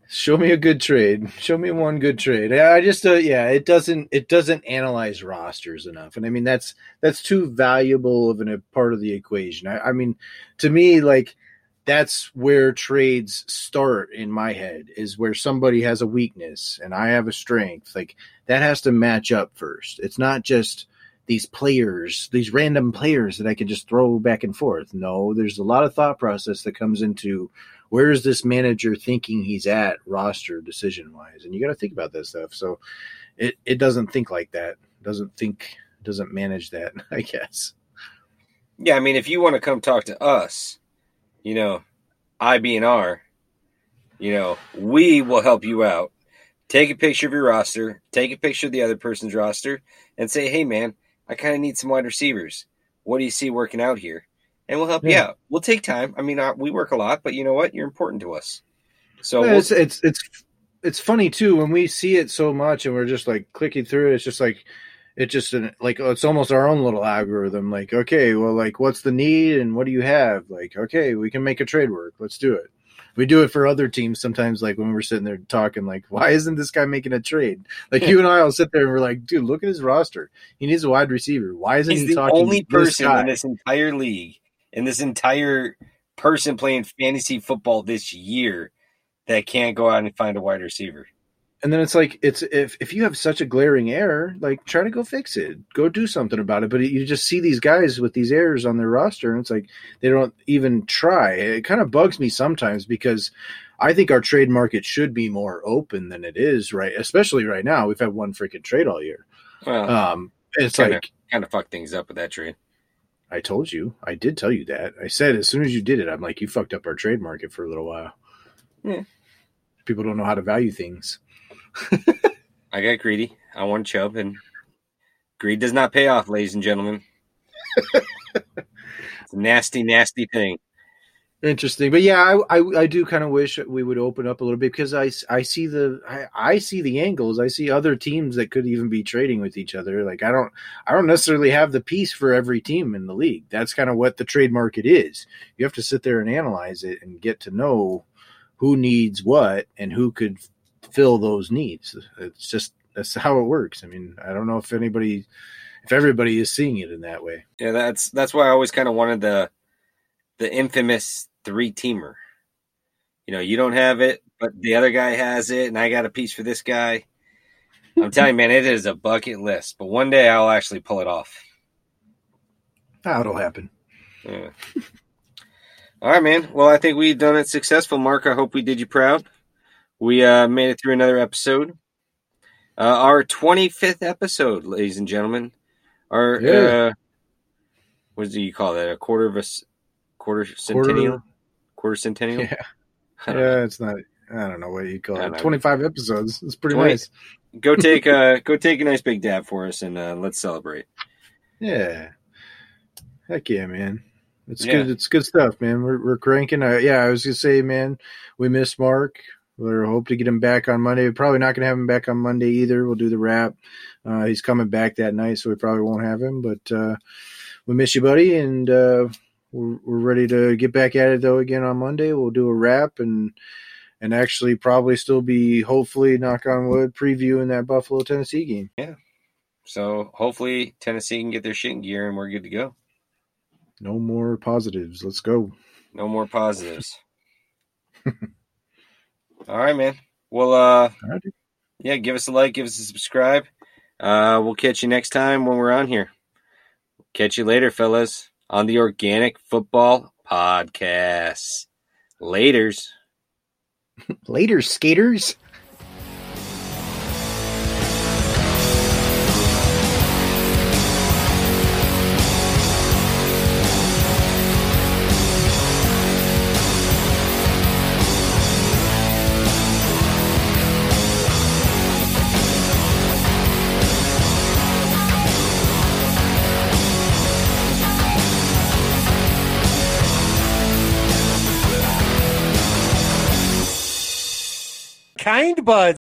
show me a good trade. Show me one good trade. I just, uh, yeah, it doesn't, it doesn't analyze rosters enough, and I mean that's that's too valuable of an, a part of the equation. I, I mean, to me, like that's where trades start in my head is where somebody has a weakness and I have a strength. Like that has to match up first. It's not just these players, these random players that I can just throw back and forth. No, there's a lot of thought process that comes into where is this manager thinking he's at roster decision wise, and you got to think about that stuff. So it it doesn't think like that. Doesn't think doesn't manage that. I guess. Yeah, I mean, if you want to come talk to us, you know, IBNR, you know, we will help you out. Take a picture of your roster, take a picture of the other person's roster, and say, hey, man, I kind of need some wide receivers. What do you see working out here? And we'll help you out. We'll take time. I mean, uh, we work a lot, but you know what? You're important to us. So Yeah, we'll, it's it's it's it's funny too when we see it so much and we're just like clicking through it. It's just like it just an, like it's almost our own little algorithm. Like okay, well, like what's the need and what do you have? Like okay, we can make a trade work. Let's do it. We do it for other teams sometimes. Like when we're sitting there talking, like why isn't this guy making a trade? Like you and I will sit there and we're like, dude, look at his roster. He needs a wide receiver. Why isn't he's he the talking? only this person guy? in this entire league, in this entire person playing fantasy football this year that can't go out and find a wide receiver. And then it's like it's if if you have such a glaring error, like try to go fix it, go do something about it. But you just see these guys with these errors on their roster, and it's like they don't even try. It kind of bugs me sometimes because I think our trade market should be more open than it is, right? Especially right now, we've had one freaking trade all year. Well, Um, it's Kinda. like kind of fucked things up with that trade. I told you, I did tell you that. I said as soon as you did it, I'm like, you fucked up our trade market for a little while. Yeah. People don't know how to value things. I got greedy. I won Chubb, and greed does not pay off, ladies and gentlemen. it's a nasty, nasty thing. Interesting, but yeah, I I, I do kind of wish we would open up a little bit because I, I see the I, I see the angles. I see other teams that could even be trading with each other. Like I don't I don't necessarily have the piece for every team in the league. That's kind of what the trade market is. You have to sit there and analyze it and get to know who needs what and who could fill those needs. It's just that's how it works. I mean, I don't know if anybody if everybody is seeing it in that way. Yeah, that's that's why I always kind of wanted the the infamous three teamer. You know, you don't have it, but the other guy has it, and I got a piece for this guy. I'm telling you, man, it is a bucket list. But one day I'll actually pull it off. Ah, That'll happen. Yeah. All right, man. Well, I think we've done it successful, Mark. I hope we did you proud. We uh, made it through another episode. Uh, our 25th episode, ladies and gentlemen. Our Yeah. uh, what do you call that? A quarter of a quarter centennial, quarter, centennial. Yeah. Yeah, it's not. I don't know what you call it. Twenty five episodes. It's pretty Twenty- nice. Go take uh, go take a nice big dab for us, and uh, let's celebrate. Yeah. Heck yeah, man. It's Yeah. good. It's good stuff, man. We're we're cranking. Uh, yeah, I was gonna say, man, we miss Mark. We're hope to get him back on Monday. We're probably not gonna have him back on Monday either. We'll do the wrap. Uh, he's coming back that night, so we probably won't have him. But uh, we miss you, buddy, and uh, we're we're ready to get back at it though again on Monday. We'll do a wrap and and actually probably still be hopefully knock on wood previewing that Buffalo Tennessee game. Yeah. So hopefully Tennessee can get their shit in gear, and we're good to go. No more positives. Let's go. No more positives. All right, man. Well, uh, right. yeah, give us a like, give us a subscribe. Uh, we'll catch you next time when we're on here. Catch you later, fellas, on the Organic Football Podcast. Laters. Later, skaters. Buds.